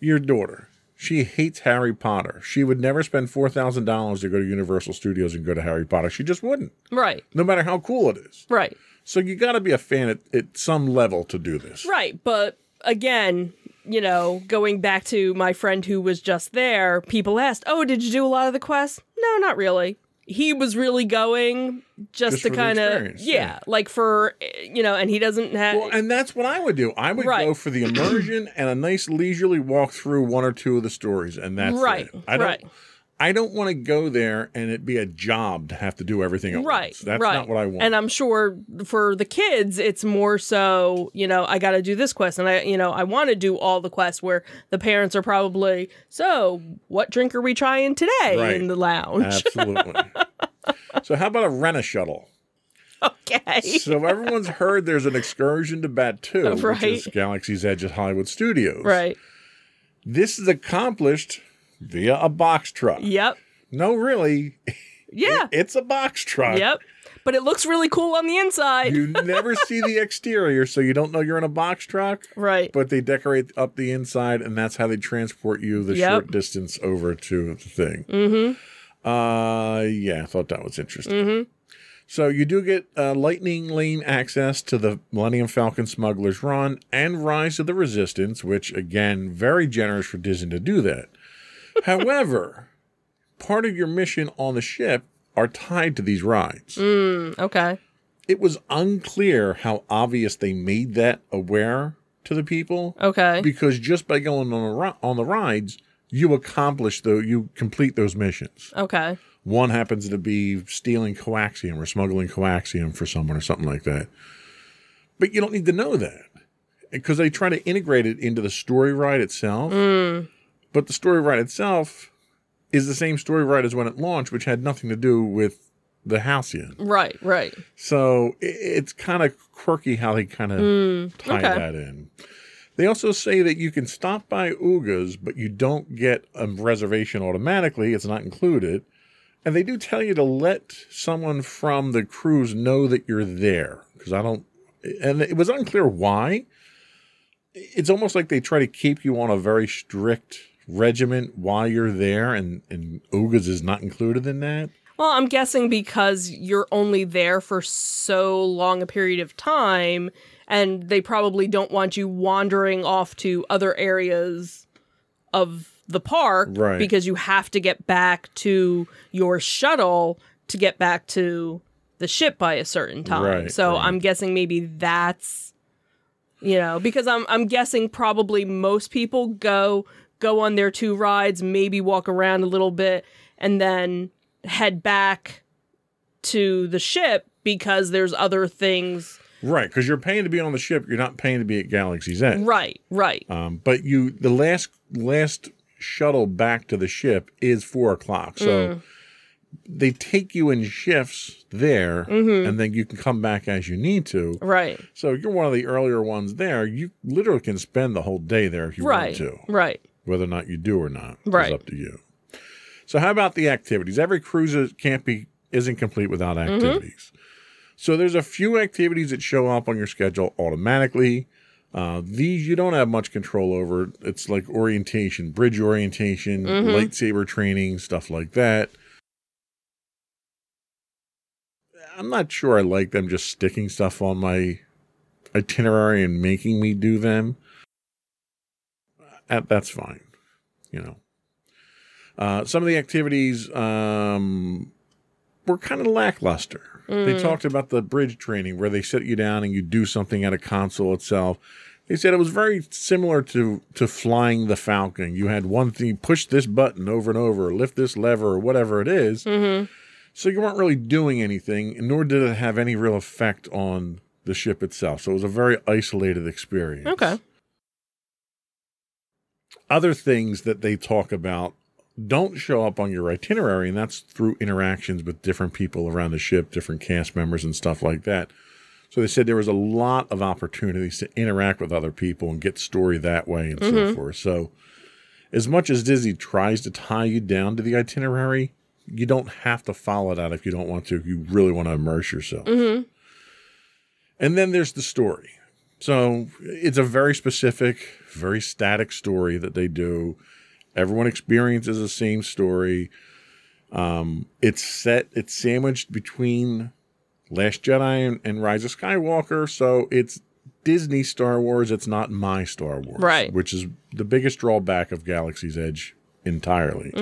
Your daughter. She hates Harry Potter. She would never spend four thousand dollars to go to Universal Studios and go to Harry Potter. She just wouldn't, right, no matter how cool it is. right, So you got to be a fan at, at some level to do this. right? But again, you know, going back to my friend who was just there, people asked, "Oh, did you do a lot of the quests?" No, not really. He was really going just, Just to kind of yeah, yeah. like for you know, and he doesn't have Well, and that's what I would do. I would Right. go for the immersion and a nice leisurely walk through one or two of the stories, and that's right, it. I don't. right. I don't want to go there and it be a job to have to do everything at right once. That's right. not what I want. and i'm sure for the kids it's more so you know i gotta do this quest and i you know i want to do all the quests where the parents are probably so what drink are we trying today Right. in the lounge Absolutely. so how about a rent a shuttle? okay So everyone's heard there's an excursion to Batuu, which is Galaxy's Edge at Hollywood Studios. right This is accomplished via a box truck. yep No, really, yeah it's a box truck. yep but it looks really cool on the inside You never see the exterior, so you don't know you're in a box truck. right But they decorate up the inside, and that's how they transport you the Yep. short distance over to the thing. mm-hmm Uh, yeah, I thought that was interesting. mm-hmm So you do get uh, lightning lane access to the Millennium Falcon Smuggler's Run and Rise of the Resistance, which again, very generous for Disney to do that. However, part of your mission on the ship are tied to these rides. mm, okay It was unclear how obvious they made that aware to the people okay because just by going on the ri- on the rides, you accomplish though you complete those missions. okay One happens to be stealing coaxium or smuggling coaxium for someone or something like that. But you don't need to know that because they try to integrate it into the story ride itself. mm, But the story ride itself is the same story ride as when it launched, which had nothing to do with the Halcyon. right right So i- it's kind of quirky how they kind of mm, tie okay that in. They also say that you can stop by Oga's, but you don't get a reservation automatically. It's not included. And they do tell you to let someone from the cruise know that you're there. Because I don't, and it was unclear why. It's almost like they try to keep you on a very strict regiment while you're there, and, and Oga's is not included in that. Well, I'm guessing because you're only there for so long a period of time, and they probably don't want you wandering off to other areas of the park Right. because you have to get back to your shuttle to get back to the ship by a certain time. Right, so right. I'm guessing maybe that's you know, because I'm I'm guessing probably most people go go on their two rides, maybe walk around a little bit and then head back to the ship because there's other things. Right, because you're paying to be on the ship. You're not paying to be at Galaxy's Edge. Right, right. Um, but you, the last last shuttle back to the ship is four o'clock. So Mm. they take you in shifts there, Mm-hmm. and then you can come back as you need to. Right. So you're one of the earlier ones there. You literally can spend the whole day there if you Right. want to. Right. Whether or not you do or not Right. is up to you. So how about the activities? Every cruise can't be isn't complete without Mm-hmm. activities. So there's a few activities that show up on your schedule automatically. Uh, these you don't have much control over. It's like orientation, bridge orientation, Mm-hmm. lightsaber training, stuff like that. I'm not sure I like them just sticking stuff on my itinerary and making me do them. That's fine, you know. Uh, some of the activities um, were kind of lackluster. They talked about the bridge training where they sit you down and you do something at a console itself. They said it was very similar to to flying the Falcon. You had one thing, push this button over and over, lift this lever, or whatever it is. So you weren't really doing anything, nor did it have any real effect on the ship itself. So it was a very isolated experience. Okay. Other things that they talk about don't show up on your itinerary, and that's through interactions with different people around the ship, different cast members, and stuff like that. So they said there was a lot of opportunities to interact with other people and get story that way and so mm-hmm. forth. So, as much as Disney tries to tie you down to the itinerary, you don't have to follow that if you don't want to. If you really want to immerse yourself. Mm-hmm. And then there's the story. So it's a very specific, very static story that they do. Everyone experiences the same story. Um, it's set, it's sandwiched between Last Jedi and, and Rise of Skywalker. So it's Disney Star Wars. It's not my Star Wars. Right. Which is the biggest drawback of Galaxy's Edge entirely.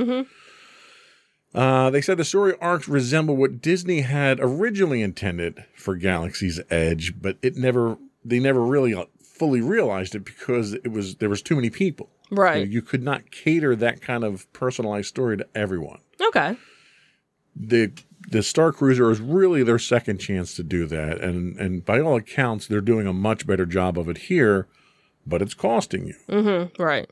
Uh, they said the story arcs resemble what Disney had originally intended for Galaxy's Edge, but it never they never really fully realized it because it was there was too many people. You, know, Right. you could not cater that kind of personalized story to everyone. Okay. The the Star Cruiser is really their second chance to do that, and and by all accounts, they're doing a much better job of it here, but it's costing you. Mm-hmm. Right.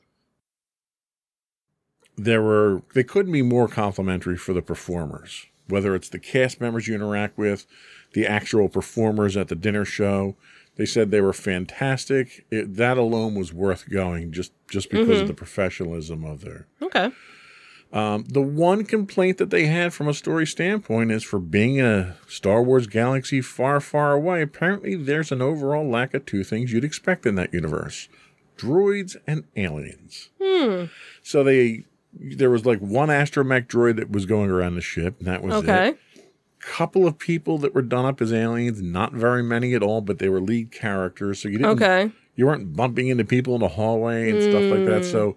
there were they couldn't be more complimentary for the performers whether it's the cast members you interact with the actual performers at the dinner show they said they were fantastic it, that alone was worth going just just because of the professionalism of their Okay. um, the one complaint that they had from a story standpoint is for being in a Star Wars galaxy far, far away. Apparently, there's an overall lack of two things you'd expect in that universe: droids and aliens. Hmm. So they there was like one astromech droid that was going around the ship, and that was Okay. it. Couple of people that were done up as aliens, not very many at all, but they were lead characters, so you didn't Okay. you weren't bumping into people in the hallway and stuff like Hmm. that. So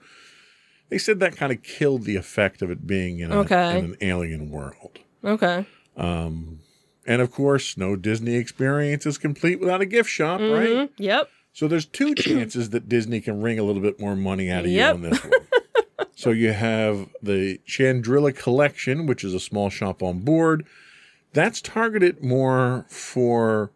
they said that kind of killed the effect of it being in, a, Okay. in an alien world. Okay. And of course, no Disney experience is complete without a gift shop, right? Mhm. Yep. So there's two chances that Disney can wring a little bit more money out of Yep. you on this one. so you have the Chandrila Collection, which is a small shop on board. That's targeted more for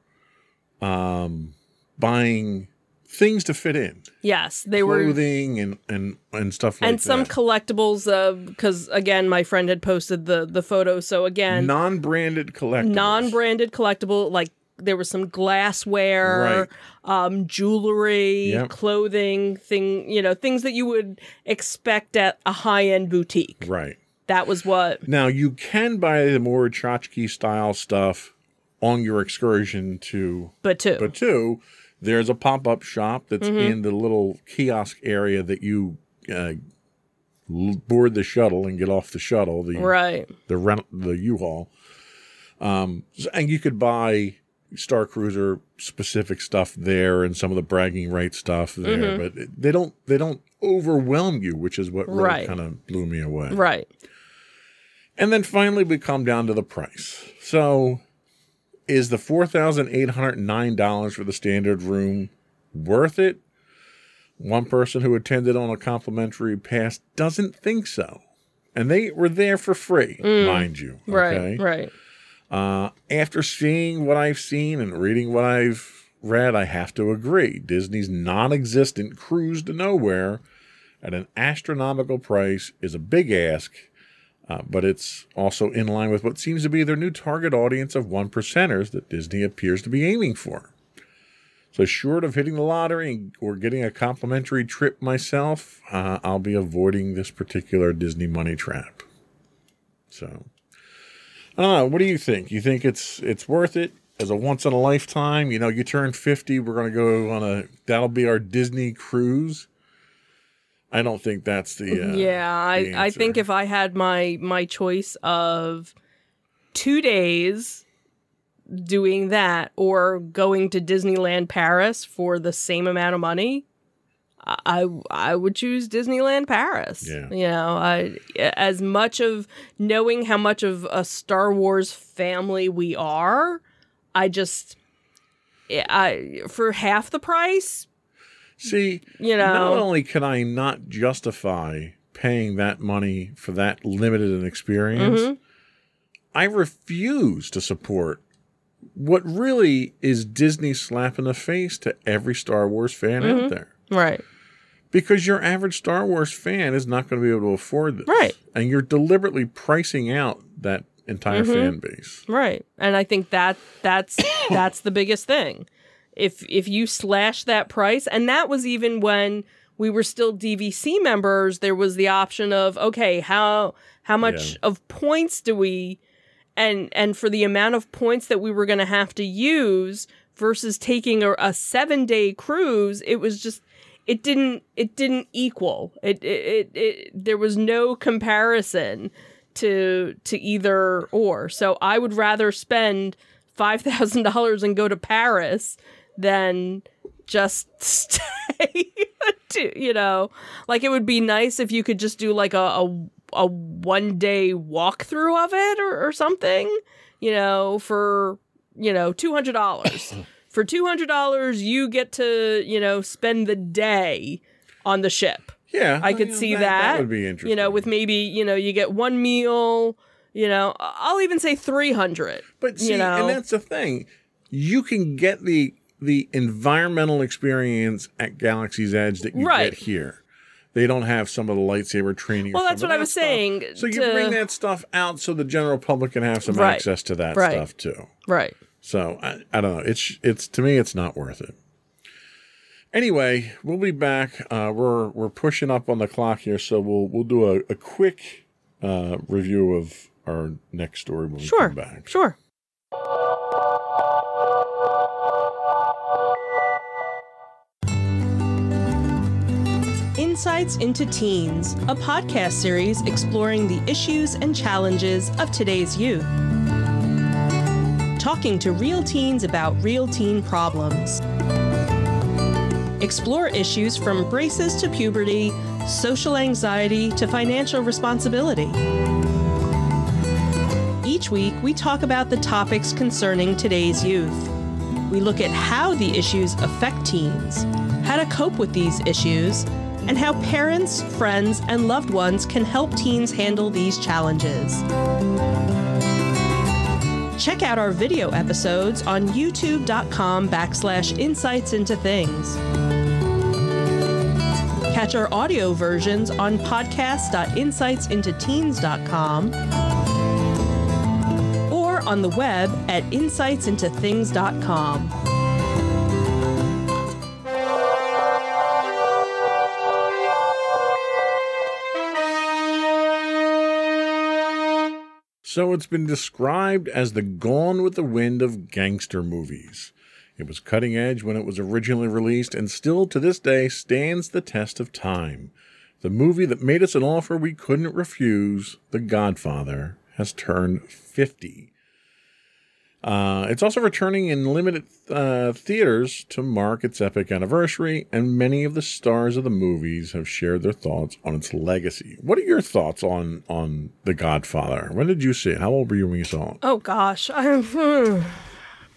um, buying things to fit in, Yes, they were. clothing and and and stuff like and some that. collectibles, because again, my friend had posted the the photo. So again, non-branded collectibles. non-branded collectible, like there was some glassware, um, jewelry, Yep. clothing, thing you know, things that you would expect at a high-end boutique. Right. That was what. Now you can buy the more tchotchke style stuff on your excursion to Batuu. But two, there's a pop up shop that's Mm-hmm. in the little kiosk area that you uh, board the shuttle and get off the shuttle, the right. the rent the U-Haul. Um, and you could buy Star Cruiser specific stuff there and some of the bragging right stuff there, Mm-hmm. but they don't they don't overwhelm you, which is what really Right. kind of blew me away. Right. And then finally, we come down to the price. So, is the four thousand eight hundred nine dollars for the standard room worth it? One person who attended on a complimentary pass doesn't think so, and they were there for free, mind you. Okay? Right. Right. Uh, after seeing what I've seen and reading what I've read, I have to agree. Disney's non existent cruise to nowhere at an astronomical price is a big ask, uh, but it's also in line with what seems to be their new target audience of one percenters that Disney appears to be aiming for. So, short of hitting the lottery or getting a complimentary trip myself, uh, I'll be avoiding this particular Disney money trap. So, I don't know. What do you think? You think it's it's worth it as a once in a lifetime? You know, you turn fifty, we're gonna go on a that'll be our Disney cruise. I don't think that's the uh, yeah, the I, I think if I had my my choice of two days doing that or going to Disneyland Paris for the same amount of money, I I would choose Disneyland Paris. Yeah. You know, I as much of knowing how much of a Star Wars family we are, I just I for half the price, see. you know, Not only can I not justify paying that money for that limited an experience, Mhm. I refuse to support what really is Disney slapping in the face to every Star Wars fan Mm-hmm. out there. Right. Because your average Star Wars fan is not going to be able to afford this. Right. And you're deliberately pricing out that entire Mm-hmm. fan base. Right. And I think that that's that's the biggest thing. If if you slash that price and that was even when we were still DVC members, there was the option of okay, how how much Yeah. of points do we and and for the amount of points that we were going to have to use versus taking a, a 7-day cruise, it was just it didn't it didn't equal. It it, it, it there was no comparison to to either or. So I would rather spend five thousand dollars and go to Paris than just stay. to, you know, like it would be nice if you could just do like a a, a one day walkthrough of it or, or something. You know, for you know two hundred dollars. for two hundred dollars, you get to you know spend the day on the ship. Yeah. I could you know, see that. That would be interesting. You know, with maybe you know you get one meal. You know, I'll even say three hundred. But see, you know. and that's the thing. You can get the the environmental experience at Galaxy's Edge that you Right. get here. They don't have some of the lightsaber training. Well, that's what of I was stuff. saying, So you to- bring that stuff out so the general public can have some Right. access to that Right. stuff too. Right. So I, I don't know. It's it's to me, it's not worth it. Anyway, we'll be back. Uh, we're we're pushing up on the clock here, so we'll we'll do a, a quick uh, review of our next story when we Sure. come back. Sure. Insights into Teens, a podcast series exploring the issues and challenges of today's youth. Talking to real teens about real teen problems. Explore issues from braces to puberty, social anxiety to financial responsibility. Each week, we talk about the topics concerning today's youth. We look at how the issues affect teens, how to cope with these issues, and how parents, friends, and loved ones can help teens handle these challenges. Check out our video episodes on youtube.com backslash insights into things. Catch our audio versions on podcast.insightsintoteens.com or on the web at insightsintothings.com. So it's been described as the Gone with the Wind of gangster movies. It was cutting edge when it was originally released and still to this day stands the test of time. The movie that made us an offer we couldn't refuse, The Godfather, has turned 50. Uh, it's also returning in limited uh, theaters to mark its epic anniversary, and many of the stars of the movies have shared their thoughts on its legacy. What are your thoughts on on The Godfather? When did you see it? How old were you when you saw it? Oh gosh. I, hmm.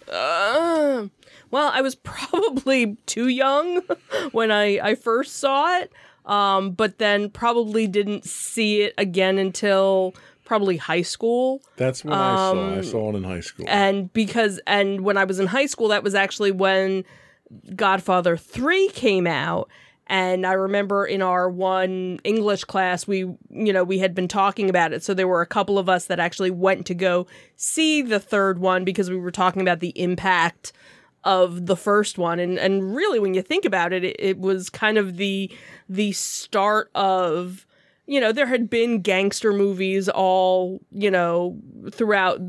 Uh, well, I was probably too young when I, I first saw it, um, but then probably didn't see it again until probably high school. That's what I saw. I um, saw it in high school. And because, and when I was in high school, that was actually when Godfather 3 came out. And I remember in our one English class, we, you know, we had been talking about it. So there were a couple of us that actually went to go see the third one because we were talking about the impact of the first one. And, and really, when you think about it, it, it was kind of the, the start of, you know, there had been gangster movies all, you know, throughout,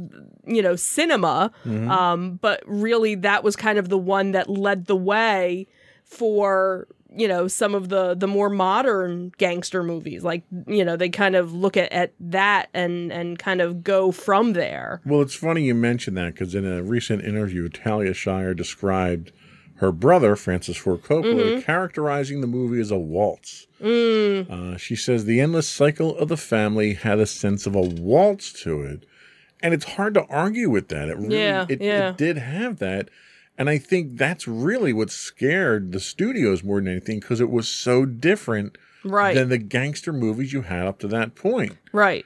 you know, cinema. Um, but really, that was kind of the one that led the way for you know some of the the more modern gangster movies. Like you know they kind of look at, at that and and kind of go from there. Well, it's funny you mentioned that because in a recent interview, Talia Shire described her brother, Francis Ford Coppola, characterizing the movie as a waltz. Uh, she says the endless cycle of the family had a sense of a waltz to it. And it's hard to argue with that. It really Yeah, it, yeah. it did have that. And I think that's really what scared the studios more than anything because it was so different right than the gangster movies you had up to that point. right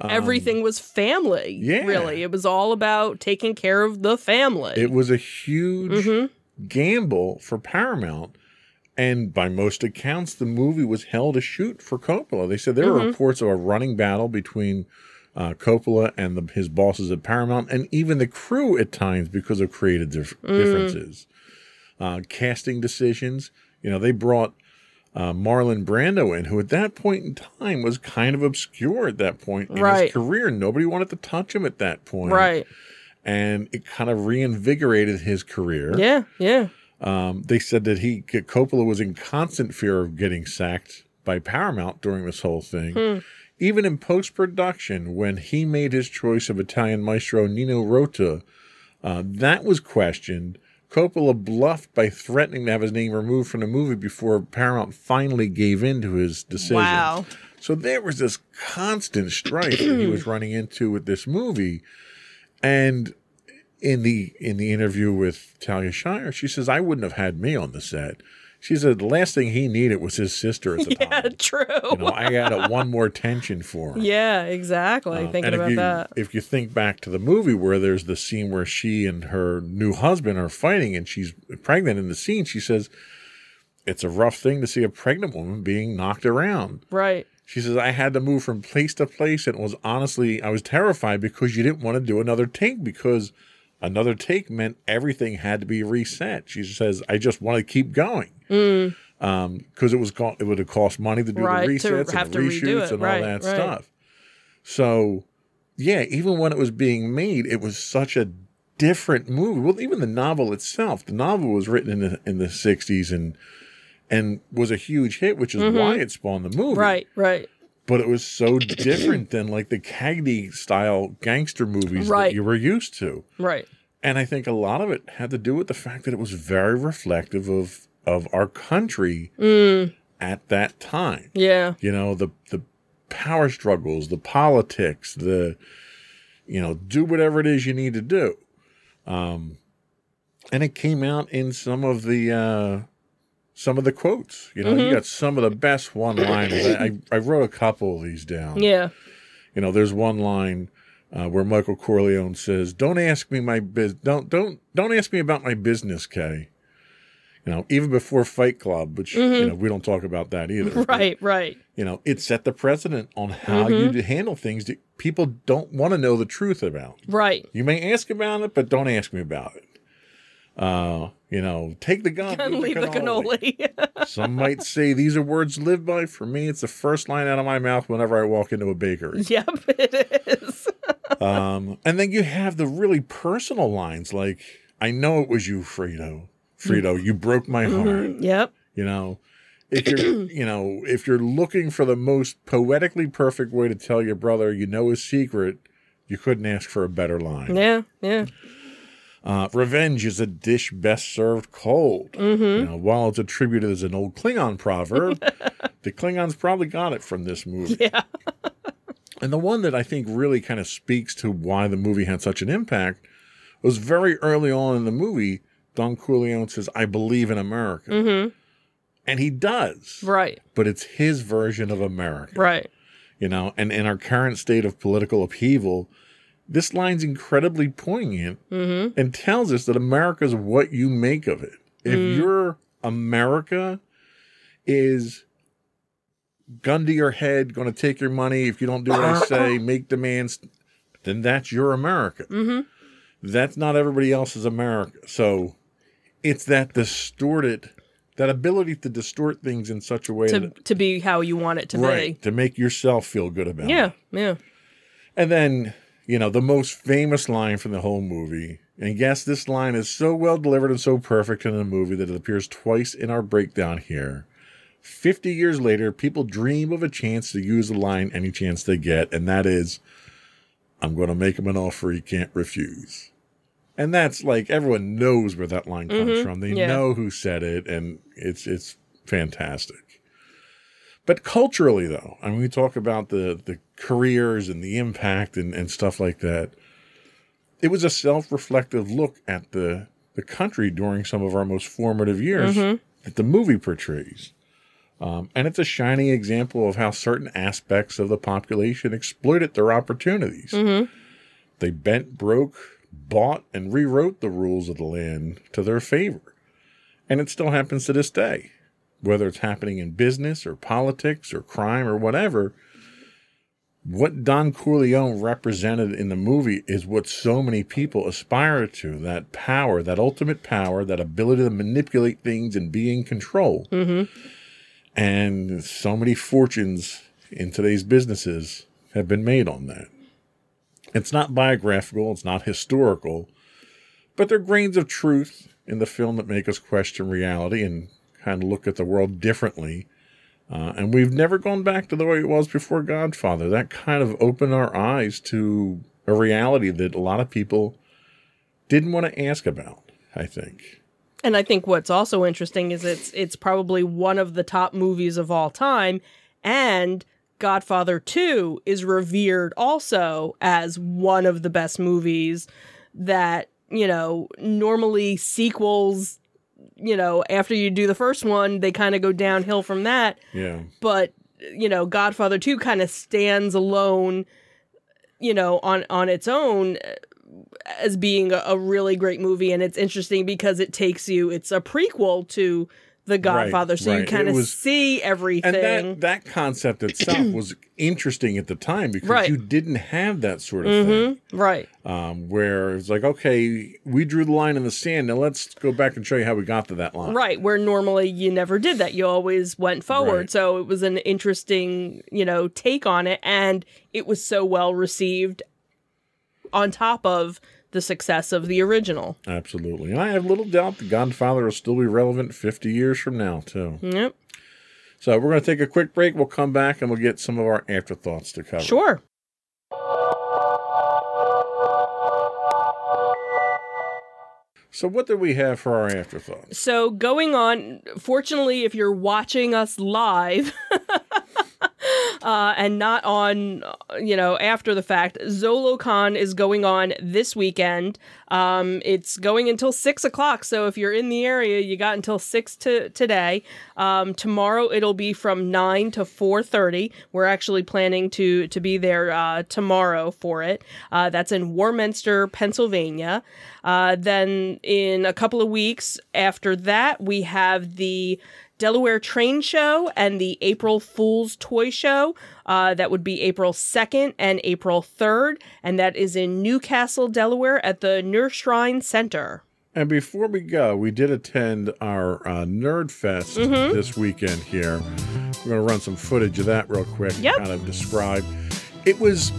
everything was family Um, yeah. really it was all about taking care of the family It was a huge gamble for Paramount. And by most accounts, the movie was held to shoot for Coppola. They said there were reports of a running battle between uh, Coppola and the, his bosses at Paramount, and even the crew at times because of creative dif- differences. Uh, casting decisions. You know, they brought uh, Marlon Brando in, who at that point in time was kind of obscure at that point in Right. his career. Nobody wanted to touch him at that point right and it kind of reinvigorated his career. yeah yeah Um, they said that he Coppola was in constant fear of getting sacked by Paramount during this whole thing. Even in post production, when he made his choice of Italian maestro Nino Rota, uh, that was questioned. Coppola bluffed by threatening to have his name removed from the movie before Paramount finally gave in to his decision. wow So there was this constant strife that he was running into with this movie. And in the in the interview with Talia Shire, she says, I wouldn't have had me on the set. She said the last thing he needed was his sister at the yeah time. true You know, I added one more tension for him. yeah exactly Uh, thinking about you, that If you think back to the movie where there's the scene where she and her new husband are fighting and she's pregnant in the scene, she says, It's a rough thing to see a pregnant woman being knocked around. right She says, I had to move from place to place, and was honestly, I was terrified because you didn't want to do another take because another take meant everything had to be reset. She says, I just want to keep going. Because it was co- it would have cost money to do Mm. Right, the resets and the reshoots and Right, all that right. stuff. So, yeah, even when it was being made, it was such a different movie. Well, even the novel itself, the novel was written in the in the '60s and and was a huge hit, which is why it spawned the movie Mm-hmm. right right but it was so different than like the Cagney style gangster movies Right. that you were used to. right And I think a lot of it had to do with the fact that it was very reflective of of our country at that time. yeah You know, the the power struggles, the politics, the you know, do whatever it is you need to do. Um and it came out in some of the uh some of the quotes. You know, you mm-hmm. got some of the best one liners. I, I, I wrote a couple of these down. yeah You know, there's one line uh, where Michael Corleone says, "Don't ask me my biz. Don't don't don't ask me about my business, Kay." You know, even before Fight Club, which you mm-hmm. know we don't talk about that either. but, right right You know, it set the precedent on how mm-hmm. you handle things that people don't want to know the truth about. right You may ask about it, but don't ask me about it. Uh, you know, take the gun, and leave the cannoli Some might say these are words lived by. For me, it's the first line out of my mouth whenever I walk into a bakery. yep it is Um, and then you have the really personal lines like, I know it was you, Fredo. Fredo, you broke my heart. yep You know, if you're, you know, if you're looking for the most poetically perfect way to tell your brother you know his secret, you couldn't ask for a better line. yeah yeah Uh, revenge is a dish best served cold. Mm-hmm. You know, while it's attributed as an old Klingon proverb, the Klingons probably got it from this movie. Yeah. And the one that I think really kind of speaks to why the movie had such an impact was very early on in the movie. Don Corleone says, I believe in America. Mm-hmm. And he does. Right. But it's his version of America. Right. You know, and in our current state of political upheaval, this line's incredibly poignant Mm-hmm. and tells us that America's what you make of it. If Mm. your America is gun to your head, going to take your money, if you don't do what I say, make demands, then that's your America. Mm-hmm. That's not everybody else's America. So it's that distorted, that ability to distort things in such a way To that, to be how you want it to right, to make yourself feel good about be. it. Yeah. Yeah. And then, you know, the most famous line from the whole movie. And yes, this line is so well delivered and so perfect in the movie that it appears twice in our breakdown here. 50 years later, people dream of a chance to use the line any chance they get, and that is, I'm going to make him an offer he can't refuse. And that's like everyone knows where that line comes Mhm, from. They yeah. know who said it, and it's it's fantastic. But culturally, though, I mean, we talk about the the careers and the impact and, and stuff like that. It was a self reflective look at the the country during some of our most formative years Mhm. that the movie portrays. Um, and it's a shining example of how certain aspects of the population exploited their opportunities. Mm-hmm. They bent, broke, bought, and rewrote the rules of the land to their favor. And it still happens to this day. Whether it's happening in business or politics or crime or whatever, what Don Corleone represented in the movie is what so many people aspire to that power, that ultimate power, that ability to manipulate things and be in control. Mm-hmm. And so many fortunes in today's businesses have been made on that. It's not biographical, it's not historical, but there are grains of truth in the film that make us question reality and kind of look at the world differently. Uh, and we've never gone back to the way it was before Godfather. That kind of opened our eyes to a reality that a lot of people didn't want to ask about, I think. And I think what's also interesting is it's it's probably one of the top movies of all time, and Godfather Two is revered also as one of the best movies that you know normally sequels. You know, after you do the first one, they kind of go downhill from that. Yeah. But you know, Godfather Two kind of stands alone. You know, on on its own uh, as being a, a really great movie and it's interesting because it takes you it's a prequel to the godfather so you kind of see everything And that that concept itself was interesting at the time because Right. you didn't have that sort of thing. Mhm, right Um, where it's like, okay, we drew the line in the sand. Now let's go back and show you how we got to that line. right where normally you never did that you always went forward Right. so it was an interesting you know take on it and it was so well received on top of the success of the original Absolutely. And I have little doubt the Godfather will still be relevant 50 years from now, too. yep So we're going to take a quick break. We'll come back and we'll get some of our afterthoughts to cover. sure So, what do we have for our afterthoughts? So going on, fortunately, if you're watching us live uh, and not on, uh, you know, after the fact, ZoloCon is going on this weekend. Um, it's going until six o'clock. So if you're in the area, you got until six to today. Um, tomorrow it'll be from nine to four thirty. We're actually planning to to be there uh, tomorrow for it. Uh, that's in Warminster, Pennsylvania. Uh, then in a couple of weeks after that, we have the Delaware Train Show and the April Fool's Toy Show. Uh, that would be April 2nd and April 3rd, and that is in New Castle, Delaware at the Nur Shrine Center. And before we go, we did attend our uh, Nerd Fest this weekend here. We're going to run some footage of that real quick and Yep. kind of describe. It was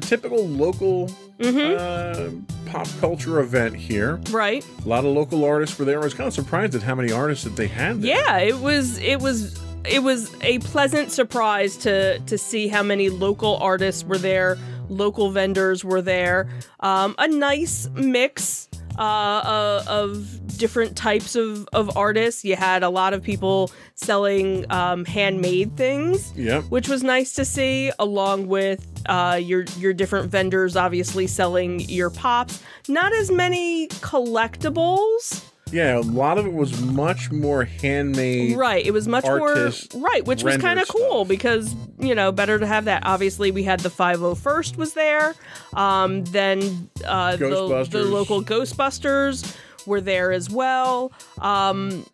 typical local uh, pop culture event here. Right. A lot of local artists were there. I was kind of surprised at how many artists that they had there. Yeah, it was it was it was a pleasant surprise to to see how many local artists were there, local vendors were there. Um, a nice mix uh, uh, of different types of, of artists. You had a lot of people selling um, handmade things, Yep. which was nice to see, along with uh, your your different vendors obviously selling your pops. Not as many collectibles. Yeah, a lot of it was much more handmade. Right. It was much more right, which was kind of cool stuff. because you know better to have that. Obviously, we had the 501st was there. Um, then uh, the, the local Ghostbusters were there as well. Um,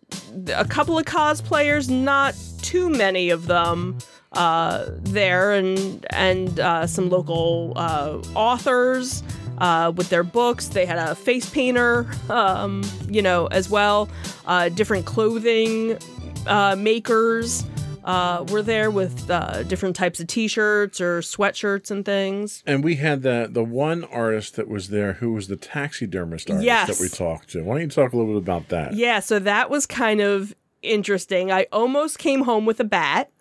a couple of cosplayers, not too many of them uh, there, and and uh, some local uh, authors uh, with their books. They had a face painter, um, you know, as well. Uh, different clothing uh, makers uh, were there with uh, different types of T-shirts or sweatshirts and things. And we had the the one artist that was there who was the taxidermist artist Yes. that we talked to. Why don't you talk a little bit about that? Yeah, so that was kind of interesting. I almost came home with a bat.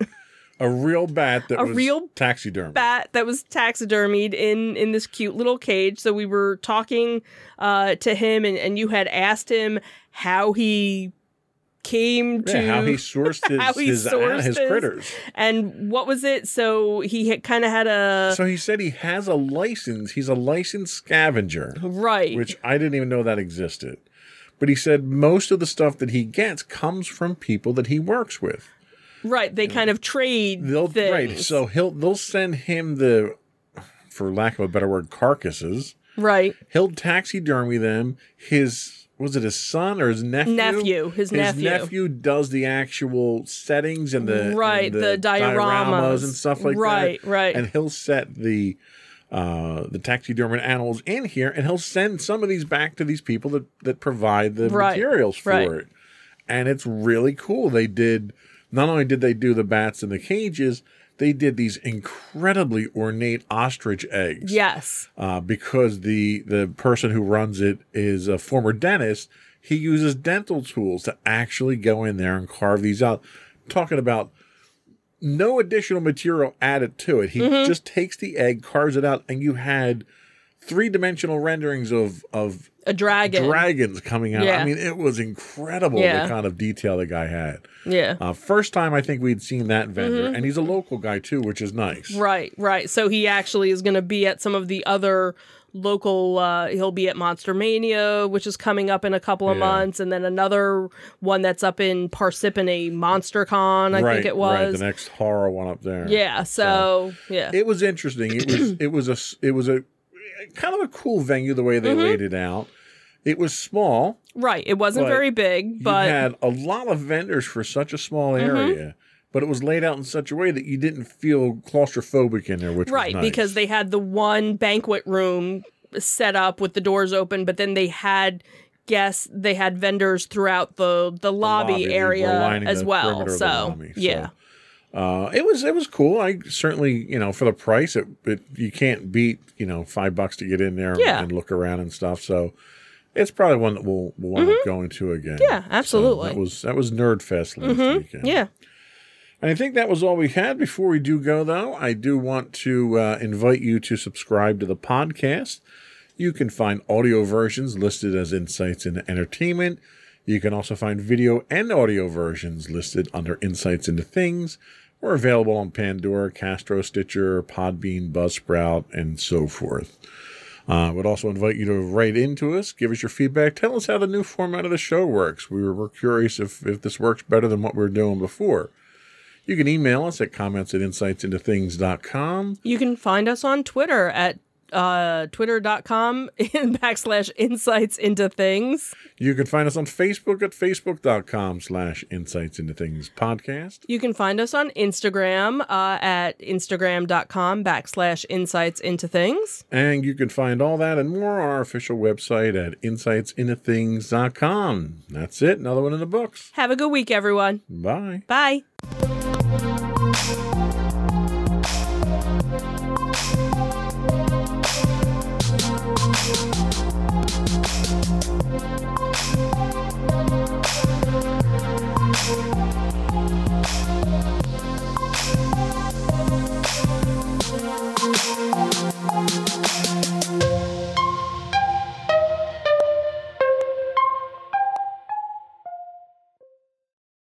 A real bat that A was real taxidermy. bat that was taxidermied in in this cute little cage. So we were talking uh, to him, and, and you had asked him how he came to yeah, how he sourced his he his, sourced his his- critters. and what was it? So he had kind of had a So he said he has a license. He's a licensed scavenger, right, which I didn't even know that existed. But he said most of the stuff that he gets comes from people that he works with. Right. They kind of trade They'll things. right. So he'll they'll send him the, for lack of a better word, carcasses. right, He'll taxidermy them. His was it his son or his nephew? Nephew, his nephew. nephew does the actual settings and the Right, and the dioramas. and stuff like Right, that. right. Right. And he'll set the uh the taxidermy animals in here, and he'll send some of these back to these people that that provide the Right, materials for right. it. And it's really cool. They did not only did they do the bats in the cages, they did these incredibly ornate ostrich eggs yes, uh, because the the person who runs it is a former dentist. He uses dental tools to actually go in there and carve these out. Talking about no additional material added to it. He Mm-hmm. just takes the egg, carves it out, and you had three dimensional renderings of of a dragon. dragons coming out. Yeah. I mean, it was incredible Yeah. the kind of detail the guy had. yeah. Uh, first time I think we'd seen that vendor, and he's a local guy too, which is nice. Mm-hmm. Right, right. So he actually is going to be at some of the other local. Uh, he'll be at Monster Mania, which is coming up in a couple of Yeah. months, and then another one that's up in Parsippany, monster con I right, think it right. was. The next horror one up there. yeah. So yeah. it was interesting. It was it was a it was a kind of a cool venue the way they Mm-hmm. laid it out. It was small. right. It wasn't very big, but Mm-hmm. had a lot of vendors for such a small area, but it was laid out in such a way that you didn't feel claustrophobic in there, which right was nice. because they had the one banquet room set up with the doors open, but then they had guests. They had vendors throughout the the lobby, lobby, area as well. the So, lobby, so- yeah. Uh, it was it was cool. I certainly you know for the price, it, it you can't beat you know five bucks to get in there Yeah. and look around and stuff. So it's probably one that we'll we'll wind up going to again. Mm-hmm. Yeah, So absolutely. that was that was Nerd Fest last weekend. Yeah. And I think that was all we had. Before we do go, though, I do want to uh, invite you to subscribe to the podcast. You can find audio versions listed as Insights into Entertainment. You can also find video and audio versions listed under Insights into Things. We're available on Pandora, Castro, Stitcher, Podbean, Buzzsprout, and so forth. Uh, I would also invite you to write into us, give us your feedback, tell us how the new format of the show works. We were, we're curious if, if this works better than what we were doing before. You can email us at comments at insightsintothings.com. You can find us on Twitter at uh, twitter.com in backslash insights into things. You can find us on Facebook at facebook.com slash insights into things podcast. You can find us on Instagram uh, at instagram.com backslash insights into things. And you can find all that and more on our official website at insightsintothings.com. That's it. Another one in the books. Have a good week, everyone. Bye. Bye.